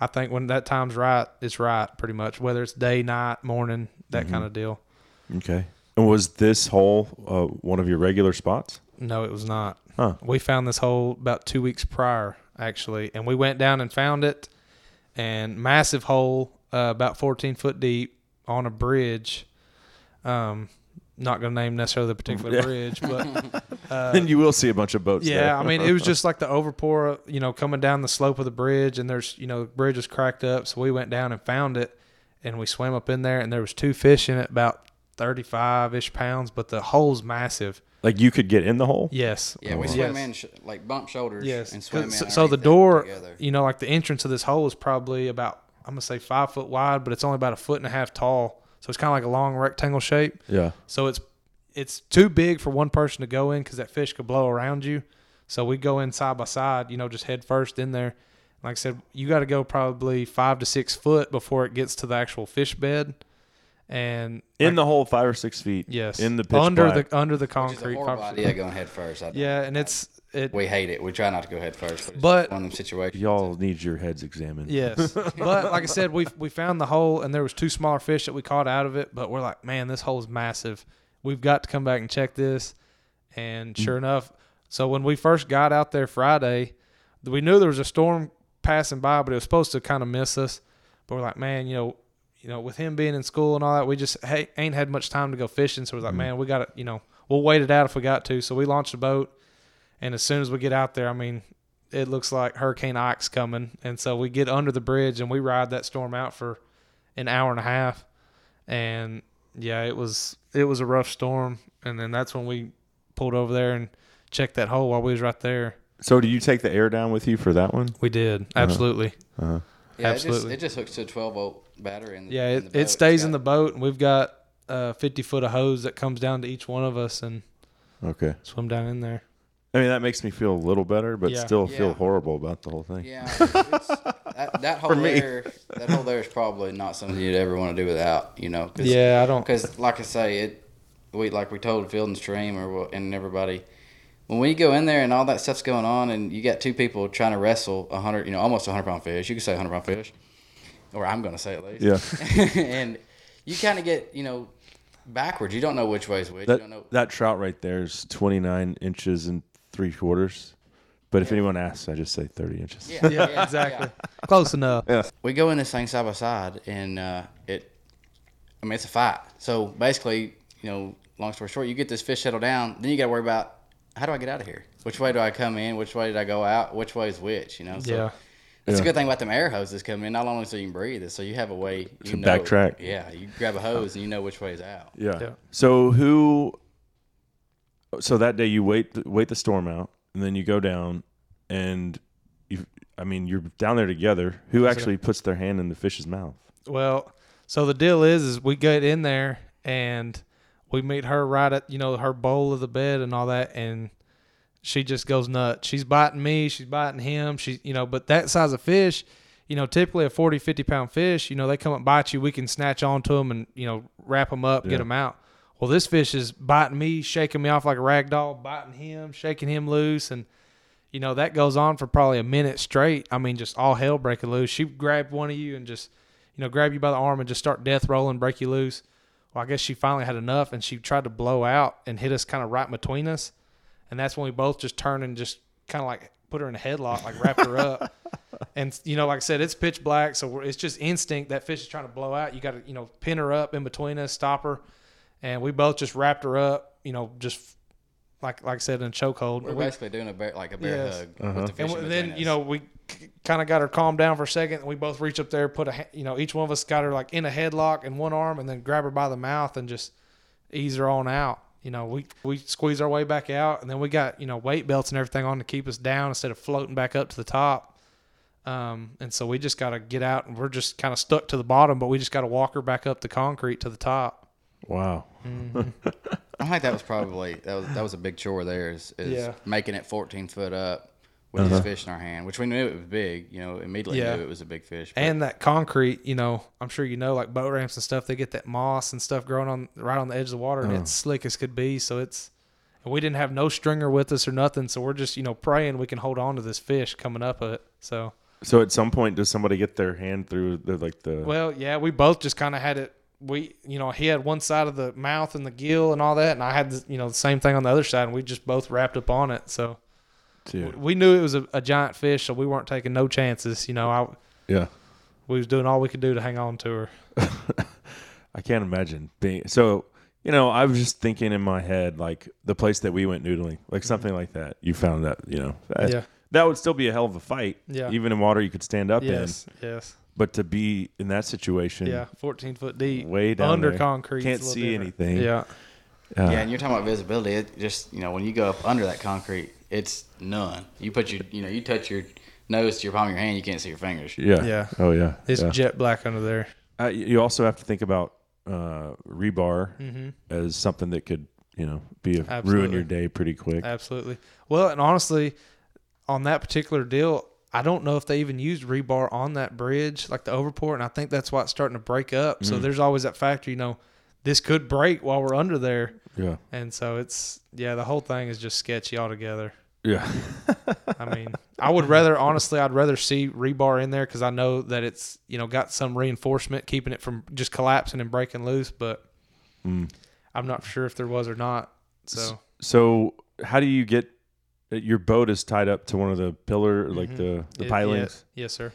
I think when that time's right, it's right, pretty much. Whether it's day, night, morning, that Mhm. kind of deal. Okay. And was this hole uh, one of your regular spots? No, it was not. Huh. We found this hole about two weeks prior, actually, and we went down and found it, and massive hole, uh, about 14 foot deep on a bridge. Um, not gonna name necessarily the particular Yeah. bridge, but uh, then you will see a bunch of boats. yeah, there. I mean, it was just like the overpour, you know, coming down the slope of the bridge, and there's, you know, the bridge was cracked up, so we went down and found it, and we swam up in there, and there was two fish in it, about 35 ish pounds, but the hole's massive. like you could get in the hole. Yes. Yeah, we Oh, wow. swim Yes. in sh- like bump shoulders Yes. and swim in. so, so the door, together. you know, like the entrance of this hole is probably about I'm gonna say five foot wide, but it's only about a foot and a half tall. So it's kind of like a long rectangle shape. Yeah. So it's it's too big for one person to go in because that fish could blow around you. So we go in side by side, you know, just head first in there. Like I said, you got to go probably five to six foot before it gets to the actual fish bed. and in the hole five or six feet. Yes, in the pitch under black. the under the Which is a concrete. horrible idea going head first. I Yeah, and it's it. We hate it. We try not to go head first. But, it's But- one of them situations. Y'all need your heads examined. Yes, but like I said, we we found the hole, and there was two smaller fish that we caught out of it. But we're like, man, this hole is massive. We've got to come back and check this. And mm. sure enough, so when we first got out there Friday, we knew there was a storm passing by, but it was supposed to kind of miss us. But we're like, man, you know, you know, with him being in school and all that, we just hey, ain't had much time to go fishing. So we're like, mm. man, we got to, you know, we'll wait it out if we got to. So we launched a boat, and as soon as we get out there, I mean, it looks like Hurricane Ike's coming, and so we get under the bridge and we ride that storm out for an hour and a half, and yeah, it was it was a rough storm, and then that's when we pulled over there and checked that hole while we was right there. So, do you take the air down with you for that one? We did absolutely, Uh-huh. Yeah, absolutely. It just, it just hooks to a 12 volt battery. In the, yeah, in it, the boat. it stays It's in the boat, and we've got uh, 50 foot of hose that comes down to each one of us and Okay. swim down in there. I mean, that makes me feel a little better, but Yeah. still feel Yeah. horrible about the whole thing. Yeah, it's, that, that hole me. there, that hole there is probably not something you'd ever want to do without. You know, cause, Yeah, I don't- Because, like I say, it we like we told Field and Stream or what- and everybody, when we go in there and all that stuff's going on, and you got two people trying to wrestle a hundred, you know, almost a hundred pound fish. You could say a hundred pound fish, or I'm going to say at least. Yeah. and you kind of get, you know, backwards. You don't know which way is which. you That don't know. that trout right there is 29 inches and three quarters. But if anyone asks, I just say 30 inches. Yeah, yeah, exactly. yeah. Close enough. Yeah. we go in this thing side by side, and uh, it, I mean, it's a fight. So basically, you know, long story short, you get this fish settled down, then you got to worry about how do I get out of here? Which way do I come in? Which way did I go out? Which way is which? You know. So Yeah. That's Yeah. a good thing about them air hoses coming in. Not only so you can breathe, it's so you have a way you To know, backtrack. Yeah, you grab a hose and you know which way is out. Yeah. Yeah. So who? So that day you wait wait the storm out, and then you go down, and you. I mean, you're down there together. Who actually puts their hand in the fish's mouth? Well, so the deal is, is we get in there and we meet her right at you know her bowl of the bed and all that, and she just goes nuts. She's biting me, she's biting him. She, you know, but that size of fish, you know, typically a 40, 50 pound fish, you know, they come up and bite you. We can snatch onto them and you know wrap them up, Yeah. get them out. Well, this fish is biting me, shaking me off like a rag doll, biting him, shaking him loose, and you know that goes on for probably a minute straight. I mean, just all hell breaking loose. She grabbed one of you and just, you know, grab you by the arm and just start death rolling, break you loose. Well, I guess she finally had enough, and she tried to blow out and hit us kind of right between us, and that's when we both just turned and just kind of like put her in a headlock, like wrapped her up. And you know, like I said, it's pitch black, so it's just instinct. That fish is trying to blow out. You got to, you know, pin her up in between us, stop her, and we both just wrapped her up. You know, just like like I said in a chokehold. We're We- basically doing a bear, like a bear Yes. hug Uh-huh. with the fish and in then between you know we kind of got her calmed down for a second. And we both reach up there, put a you know each one of us got her like in a headlock in one arm, and then grab her by the mouth and just ease her on out. You know, we we squeeze our way back out, and then we got you know weight belts and everything on to keep us down instead of floating back up to the top. Um, and so we just got to get out, and we're just kind of stuck to the bottom, but we just got to walk her back up the concrete to the top. Wow. I think that was probably that was that was a big chore there is, is Yeah. making it 14 foot up with Uh-huh. this fish in our hand, which we knew it was big. You know, immediately Yeah. knew it was a big fish. but- And that concrete, you know, I'm sure you know, like boat ramps and stuff, they get that moss and stuff growing on right on the edge of the water, and Oh. it's slick as could be. So it's, and we didn't have no stringer with us or nothing, so we're just you know praying we can hold on to this fish coming up it. So So at some point, does somebody get their hand through the like the? well, yeah, we both just kind of had it. We, you know, he had one side of the mouth and the gill and all that, and I had the, you know the same thing on the other side, and we just both wrapped up on it. So Dude. we knew it was a, a giant fish, so we weren't taking no chances. You know, I Yeah. we was doing all we could do to hang on to her. I can't imagine being so. You know, I was just thinking in my head like the place that we went noodling, like mm-hmm. something like that. You found that, you know, that, Yeah. that would still be a hell of a fight. Yeah. even in water you could stand up Yes, in. yes. But to be in that situation, Yeah, 14 foot deep, way down under there, concrete, can't it's a little see different. anything. Yeah. Uh, yeah, and you're talking about visibility. It just you know when you go up under that concrete, it's none. You put your you know you touch your nose to your palm of your hand, you can't see your fingers. Yeah. Yeah. Oh yeah. It's yeah. jet black under there. Uh, you also have to think about uh, rebar Mhm. as something that could, you know, be a, ruin your day pretty quick. Absolutely. Well, and honestly, on that particular deal, I don't know if they even used rebar on that bridge, like the overport, and I think that's why it's starting to break up. So Mm. there's always that factor, you know, this could break while we're under there. Yeah. And so it's yeah, the whole thing is just sketchy altogether. Yeah. I mean, I would rather honestly, I'd rather see rebar in there because I know that it's you know got some reinforcement keeping it from just collapsing and breaking loose. But Mm. I'm not sure if there was or not. So So how do you get your boat is tied up to one of the pillar like Mhm. the the It- pilings? yeah, yes, sir.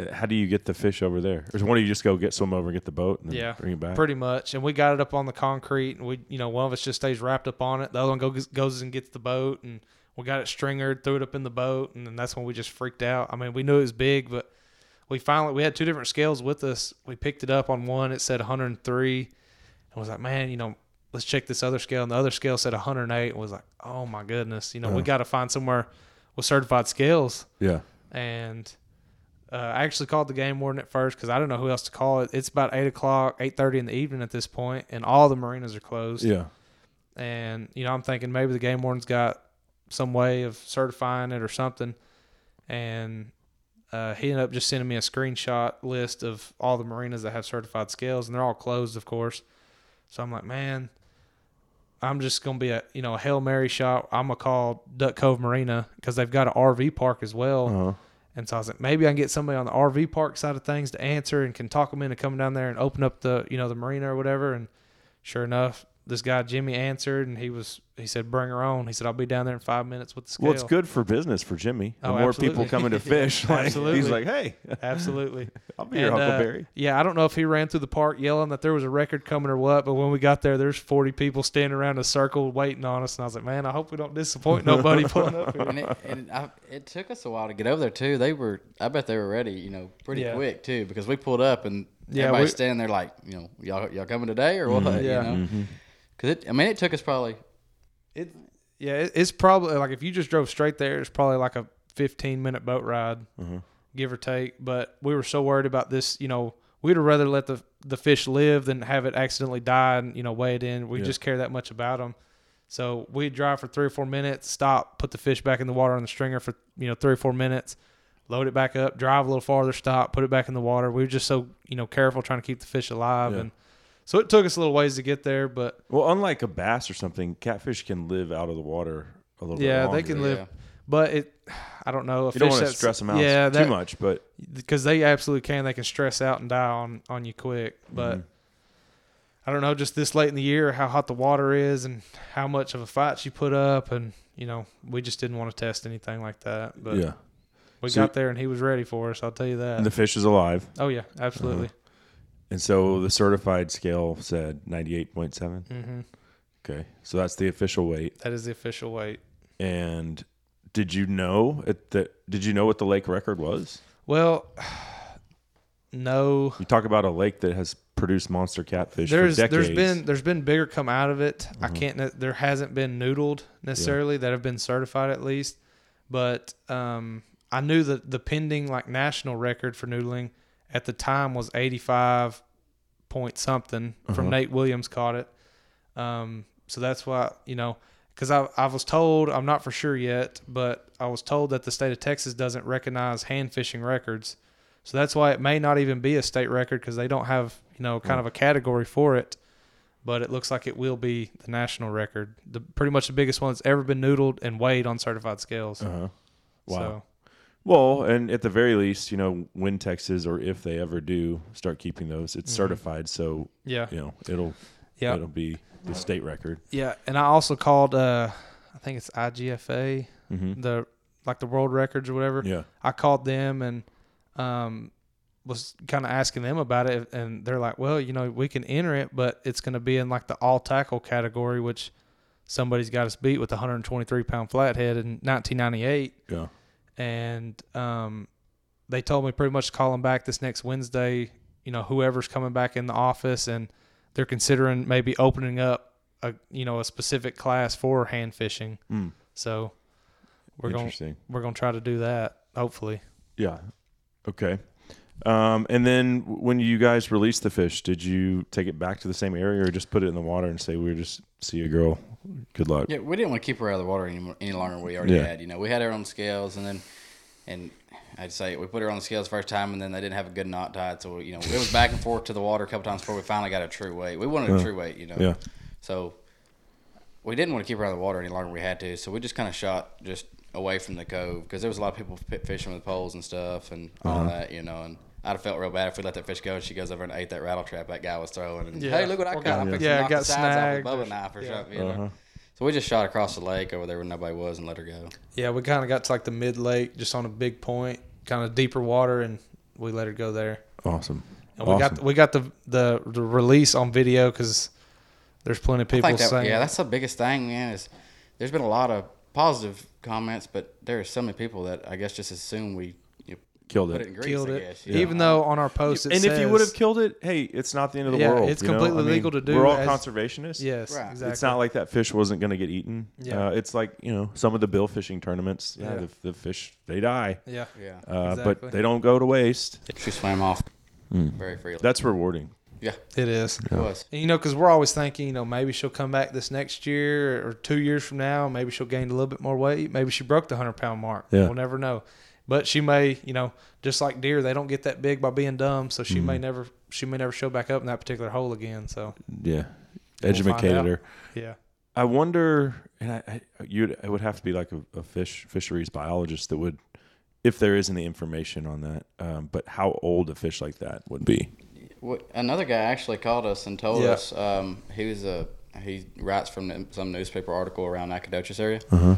Uh, How do you get the fish over there? Or one of you just go get swim over and get the boat and yeah, bring it back? pretty much. And we got it up on the concrete, and we you know one of us just stays wrapped up on it. The other one goes goes and gets the boat, and we got it stringered, threw it up in the boat, and then that's when we just freaked out. I mean, we knew it was big, but we finally we had two different scales with us. We picked it up on one; it said 103, and was like, man, you know, let's check this other scale. And the other scale said 108, and was like, oh my goodness, you know, we Uh-huh. got to find somewhere with certified scales. Yeah. And uh, I actually called the game warden at first because I don't know who else to call it. It's about eight o'clock, eight thirty in the evening at this point, and all the marinas are closed. Yeah. And you know, I'm thinking maybe the game warden's got some way of certifying it or something. And uh, he ended up just sending me a screenshot list of all the marinas that have certified scales, and they're all closed, of course. So I'm like, man, I'm just gonna be a you know a hail mary shot. I'm gonna call Duck Cove Marina because they've got an RV park as well. Uh-huh. And so I was like, maybe I can get somebody on the RV park side of things to answer and can talk them into coming down there and open up the you know the marina or whatever. And sure enough, this guy Jimmy answered, and he was he said, bring her on. He said, I'll be down there in five minutes with the scale. Well, it's good for business for Jimmy. The Oh, more people coming to fish, like, Absolutely. he's like, hey, absolutely. I'll be your And, uh, Huckleberry. yeah, I don't know if he ran through the park yelling that there was a record coming or what, but when we got there, there's 40 people standing around a circle waiting on us, and I was like, man, I hope we don't disappoint nobody pulling up here. and it, and I, it took us a while to get over there too. They were, I bet they were ready, you know, pretty Yeah. quick too, because we pulled up and Yeah, everybody's we- standing there like, you know, y'all y'all coming today or what? Mhm. You Yeah. know, Mhm. Because it, I mean, it took us probably. It, yeah, it, it's probably like if you just drove straight there, it's probably like a 15 minute boat ride, Mhm. give or take. But we were so worried about this, you know, we'd rather let the the fish live than have it accidentally die and you know weigh it in. We Yeah. just care that much about them. So we'd drive for three or four minutes, stop, put the fish back in the water on the stringer for you know three or four minutes, load it back up, drive a little farther, stop, put it back in the water. We were just so you know careful trying to keep the fish alive, Yeah. and so it took us a little ways to get there, but Well, unlike a bass or something, catfish can live out of the water a little bit yeah, longer. they can live. But it, I don't know. A You don't wanna stress them out yeah, too that- much, but- because they absolutely can, they can stress out and die on on you quick. But Mhm. I don't know, just this late in the year, how hot the water is and how much of a fight you put up, and you know, we just didn't want to test anything like that. But Yeah. we So- got there and he was ready for us. I'll tell you that. And the fish is alive. Oh yeah, absolutely. Uh-huh. And so the certified scale said 98.7. Mhm. Okay. So that's the official weight. That is the official weight. And did you know at the did you know what the lake record was? Well, no. You talk about a lake that has produced monster catfish there's for decades. there's been there's been bigger come out of it. I Mhm. can't there hasn't been noodled necessarily that have been certified at least, but um, I knew that the pending like national record for noodling at the time was 85 point something from Uh-huh. Nate Williams caught it. Um, so that's why you know because I I was told I'm not for sure yet, but I was told that the state of Texas doesn't recognize hand fishing records. So that's why it may not even be a state record because they don't have, you know, kind Mm. of a category for it. But it looks like it will be the national record. The pretty much the biggest one that's ever been noodled and weighed on certified scales. Uh-huh. Wow. So, Well, and at the very least, you know, when Texas or if they ever do start keeping those, it's Mhm. certified. So Yeah. you know, it'll Yeah. it'll be the state record. yeah, and I also called uh I think it's IGFA, Mhm. the like the world records or whatever. Yeah. I called them and um was kind of asking them about it and they're like, "Well, you know, we can enter it, but it's going to be in like the all tackle category, which somebody's got us beat with a 123 pound flathead in 1998." Yeah. And um they told me pretty much to call them back this next Wednesday, you know, whoever's coming back in the office and they're considering maybe opening up a you know, a specific class for hand fishing. Mm. So we're going we're going to try to do that hopefully. Yeah. Okay. Um, and then when you guys released the fish, did you take it back to the same area or just put it in the water and say, we're just see a girl? Good luck. Yeah, we didn't want to keep her out of the water any, any longer than we already Yeah. had. You know, we had her on scales, and then, and I'd say we put her on the scales the first time, and then they didn't have a good knot tied. So you know, it was back and forth to the water a couple times before we finally got a true weight. We wanted a true weight, you know. Yeah. So we didn't want to keep her out of the water any longer. We had to, so we just kind of shot just away from the cove because there was a lot of people fishing with poles and stuff and all Uh-huh. that, you know. And I'd have felt real bad if we let that fish go and she goes over and ate that rattle trap that guy was throwing. And Yeah. hey, look what I Or caught! got- I'm fixing yeah, to knock got the sides off snagged with a or- knife or yeah. something, you know. Uh-huh. So we just shot across the lake over there where nobody was and let her go. Yeah, we kind of got to like the mid lake, just on a big point, kind of deeper water, and we let her go there. Awesome. And we got Awesome. we got the the, the release on video because there's plenty of people that, saying, yeah, that's the biggest thing, man. Is there's been a lot of positive comments, but there are so many people that I guess just assume we you know, Killed it. it grease. killed it. guess, you. Even though on our post it and if you would have killed it, hey, it's not the end of the Yeah, world. it's you know? completely I mean, legal to do We're all as- conservationists. Yes, Right. exactly. It's not like that fish wasn't going to get eaten. Yeah. Uh, it's like you know some of the bill fishing tournaments. Yeah, Yeah. The, the fish they die. Yeah. Yeah. Uh, Exactly. But they don't go to waste. She swam off Mm. very freely. That's rewarding. yeah, It is. it was. And, you know, because we're always thinking, you know, maybe she'll come back this next year or two years from now. Maybe she'll gain a little bit more weight. Maybe she broke the hundred pound mark. Yeah. We'll never know. But she may, you know, just like deer, they don't get that big by being dumb. So she Mm-hmm. may never, she may never show back up in that particular hole again. So Yeah, We'll educated her. yeah, I wonder, and I, I you it would have to be like a, a fish fisheries biologist that would, if there is any information on that. Um, but how old a fish like that would be? Another guy actually called us and told Yeah. us um, he was a he writes from some newspaper article around Nacogdoches area. Uh-huh.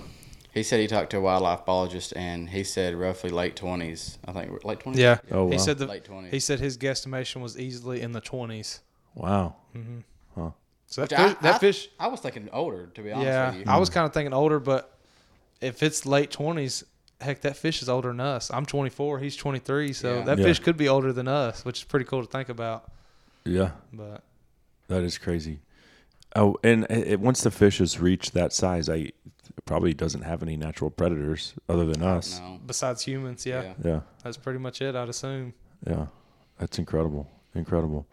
He said he talked to a wildlife biologist and he said roughly late twenties. I think late twenties. yeah. Oh, wow. He said the Late 20s. he said his guesstimation was easily in the twenties. Wow. Mm-hmm. So that, Which I, fish, that I- fish, I was thinking older to be honest yeah, with you. I was kind of thinking older, but if it's late twenties, heck, that fish is older than us. I'm 24, he's 23, so Yeah. that Yeah. fish could be older than us, which is pretty cool to think about. Yeah, But that is crazy. Oh, and it, it- once the fish has reached that size, I it probably doesn't have any natural predators other than us. no. besides humans, yeah, Yeah. Yeah, that's pretty much it. I'd assume. yeah, that's incredible, incredible.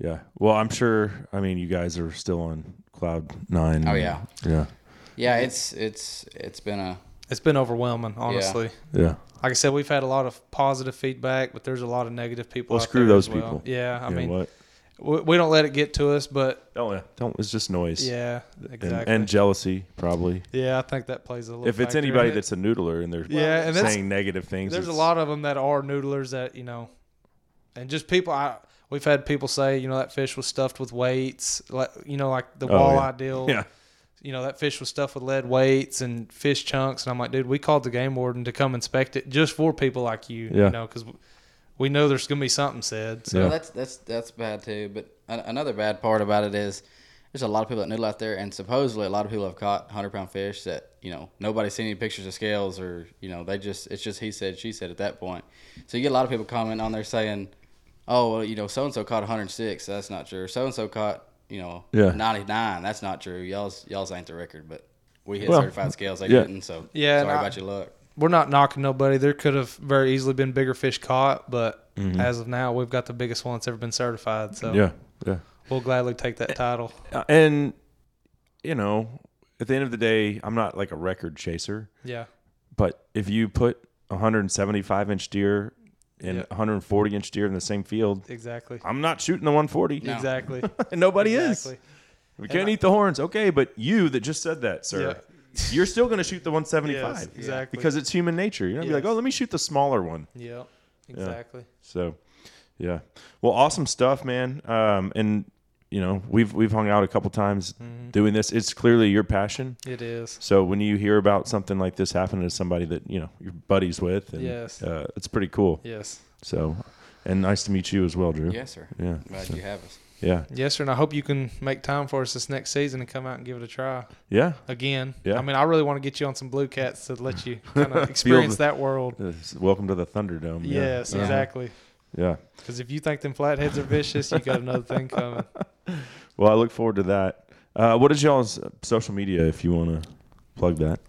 Yeah. Well, I'm sure. I mean, you guys are still on cloud nine. Oh, yeah. Yeah. Yeah, it's it's it's been a It's been overwhelming, honestly. Yeah. Like I said, we've had a lot of positive feedback, but there's a lot of negative people. Well, out screw there those as well. people. Yeah, I You mean, what? We, we don't let it get to us, but oh, Don't don't. It's just noise. yeah, And, exactly. and jealousy, probably. yeah, I think that plays a little. If it's factor in anybody it. that's a noodler and they're Yeah, and that's- saying negative things, There's a lot of them that are noodlers that you know, and just people. I we've had people say, you know, that fish was stuffed with weights, like you know, like the Oh, walleye yeah. deal. Yeah. You know, that fish was stuffed with lead weights and fish chunks, and I'm like, dude, we called the game warden to come inspect it just for people like you. Yeah. You know, because we know there's gonna be something said. So Yeah. That's that's that's bad too. But another bad part about it is there's a lot of people that noodle out there, and supposedly a lot of people have caught hundred pound fish that you know nobody's seen any pictures of scales or you know they just it's just he said she said at that point. So you get a lot of people comment on there saying, oh well you know so and so caught 106, that's not true. So and so caught you know Yeah. 99, that's not true. Y'all's y'all's ain't the record, but we hit Well, certified scales, they yeah. didn't. So Yeah, and sorry I- about your luck. We're not knocking nobody. There could have very easily been bigger fish caught, but Mm-hmm. as of now, we've got the biggest one that's ever been certified. So Yeah. Yeah. we'll gladly take that title. Uh, and you know, at the end of the day, I'm not like a record chaser, Yeah. but if you put 175 inch deer and Yeah. 140 inch deer in the same field, Exactly. I'm not shooting the 140. No. Exactly. And nobody exactly. is. We can't eat the horns. Okay, but you that just said that, sir, you're still going to shoot the 175 Yes, exactly. because it's human nature. You're going to be like, oh, let me shoot the smaller one. Yep. Exactly. So, yeah. Well, awesome stuff, man. Um, and you know, we've we've hung out a couple times Mm-hmm. doing this. It's clearly your passion. It is. So when you hear about something like this happening to somebody that you know you're buddies with, and, Yes. uh, it's pretty cool. Yes. So, and nice to meet you as well, Drew. Yes, sir. Yeah. Glad So- you have us. Yeah. Yes, sir. And I hope you can make time for us this next season and come out and give it a try Yeah. again. Yeah. I mean, I really want to get you on some blue cats to let you kind of experience the- that world. Welcome to the Thunderdome. Yes, Uh-huh. exactly. Yeah. Because if you think them flatheads are vicious, you got another thing coming. Well, I look forward to that. Uh, what is y'all's uh, social media if you want to plug that?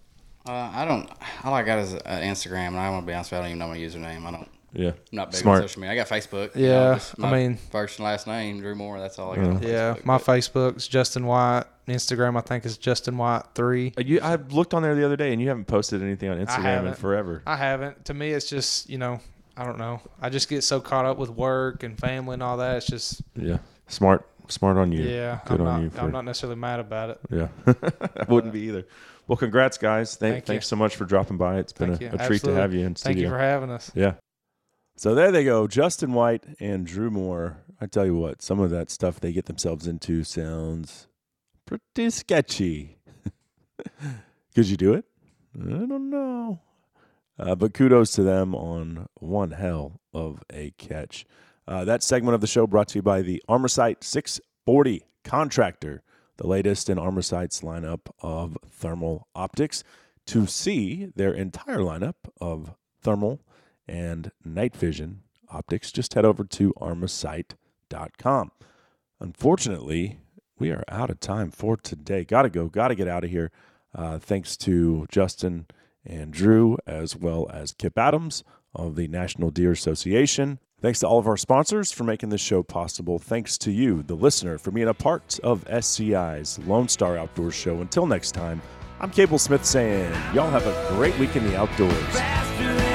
Uh, I don't. All I got is uh, Instagram, and I want to be honest. with you, I don't even know my username. I don't. Yeah. I'm not big Smart. on social media. I got Facebook. you Yeah, know, just I mean- first and last name, Drew Moore. That's all I got. on Yeah, Facebook, my but- Facebook's Justin White Instagram, I think is Justin White three. Uh, You, I looked on there the other day, and you haven't posted anything on Instagram in forever. I haven't. To me, it's just you know, I don't know. I just get so caught up with work and family and all that. It's just Yeah, smart, smart on you. yeah. good I'm on not. you. For, I'm not necessarily mad about it. Yeah, I wouldn't be either. Well, congrats, guys. Thank, Thank you. thanks so much for dropping by. It's been Thank a, a treat to have you in Thank you for having us. Yeah. So there they go, Justin White and Drew Moore. I tell you what, some of that stuff they get themselves into sounds pretty sketchy. Could you do it? I don't know. Uh, but kudos to them on one hell of a catch. Uh, that segment of the show brought to you by the Armasight 640 Contractor, the latest in Armasight's lineup of thermal optics. To see their entire lineup of thermal and night vision optics, just head over to armasight.com. Unfortunately, we are out of time for today. Gotta go, gotta get out of here. Uh, thanks to Justin and Drew, as well as Kip Adams of the National Deer Association. Thanks to all of our sponsors for making this show possible. Thanks to you, the listener, for being a part of SCI's Lone Star Outdoor Show. Until next time, I'm Cable Smith saying, y'all have a great week in the outdoors.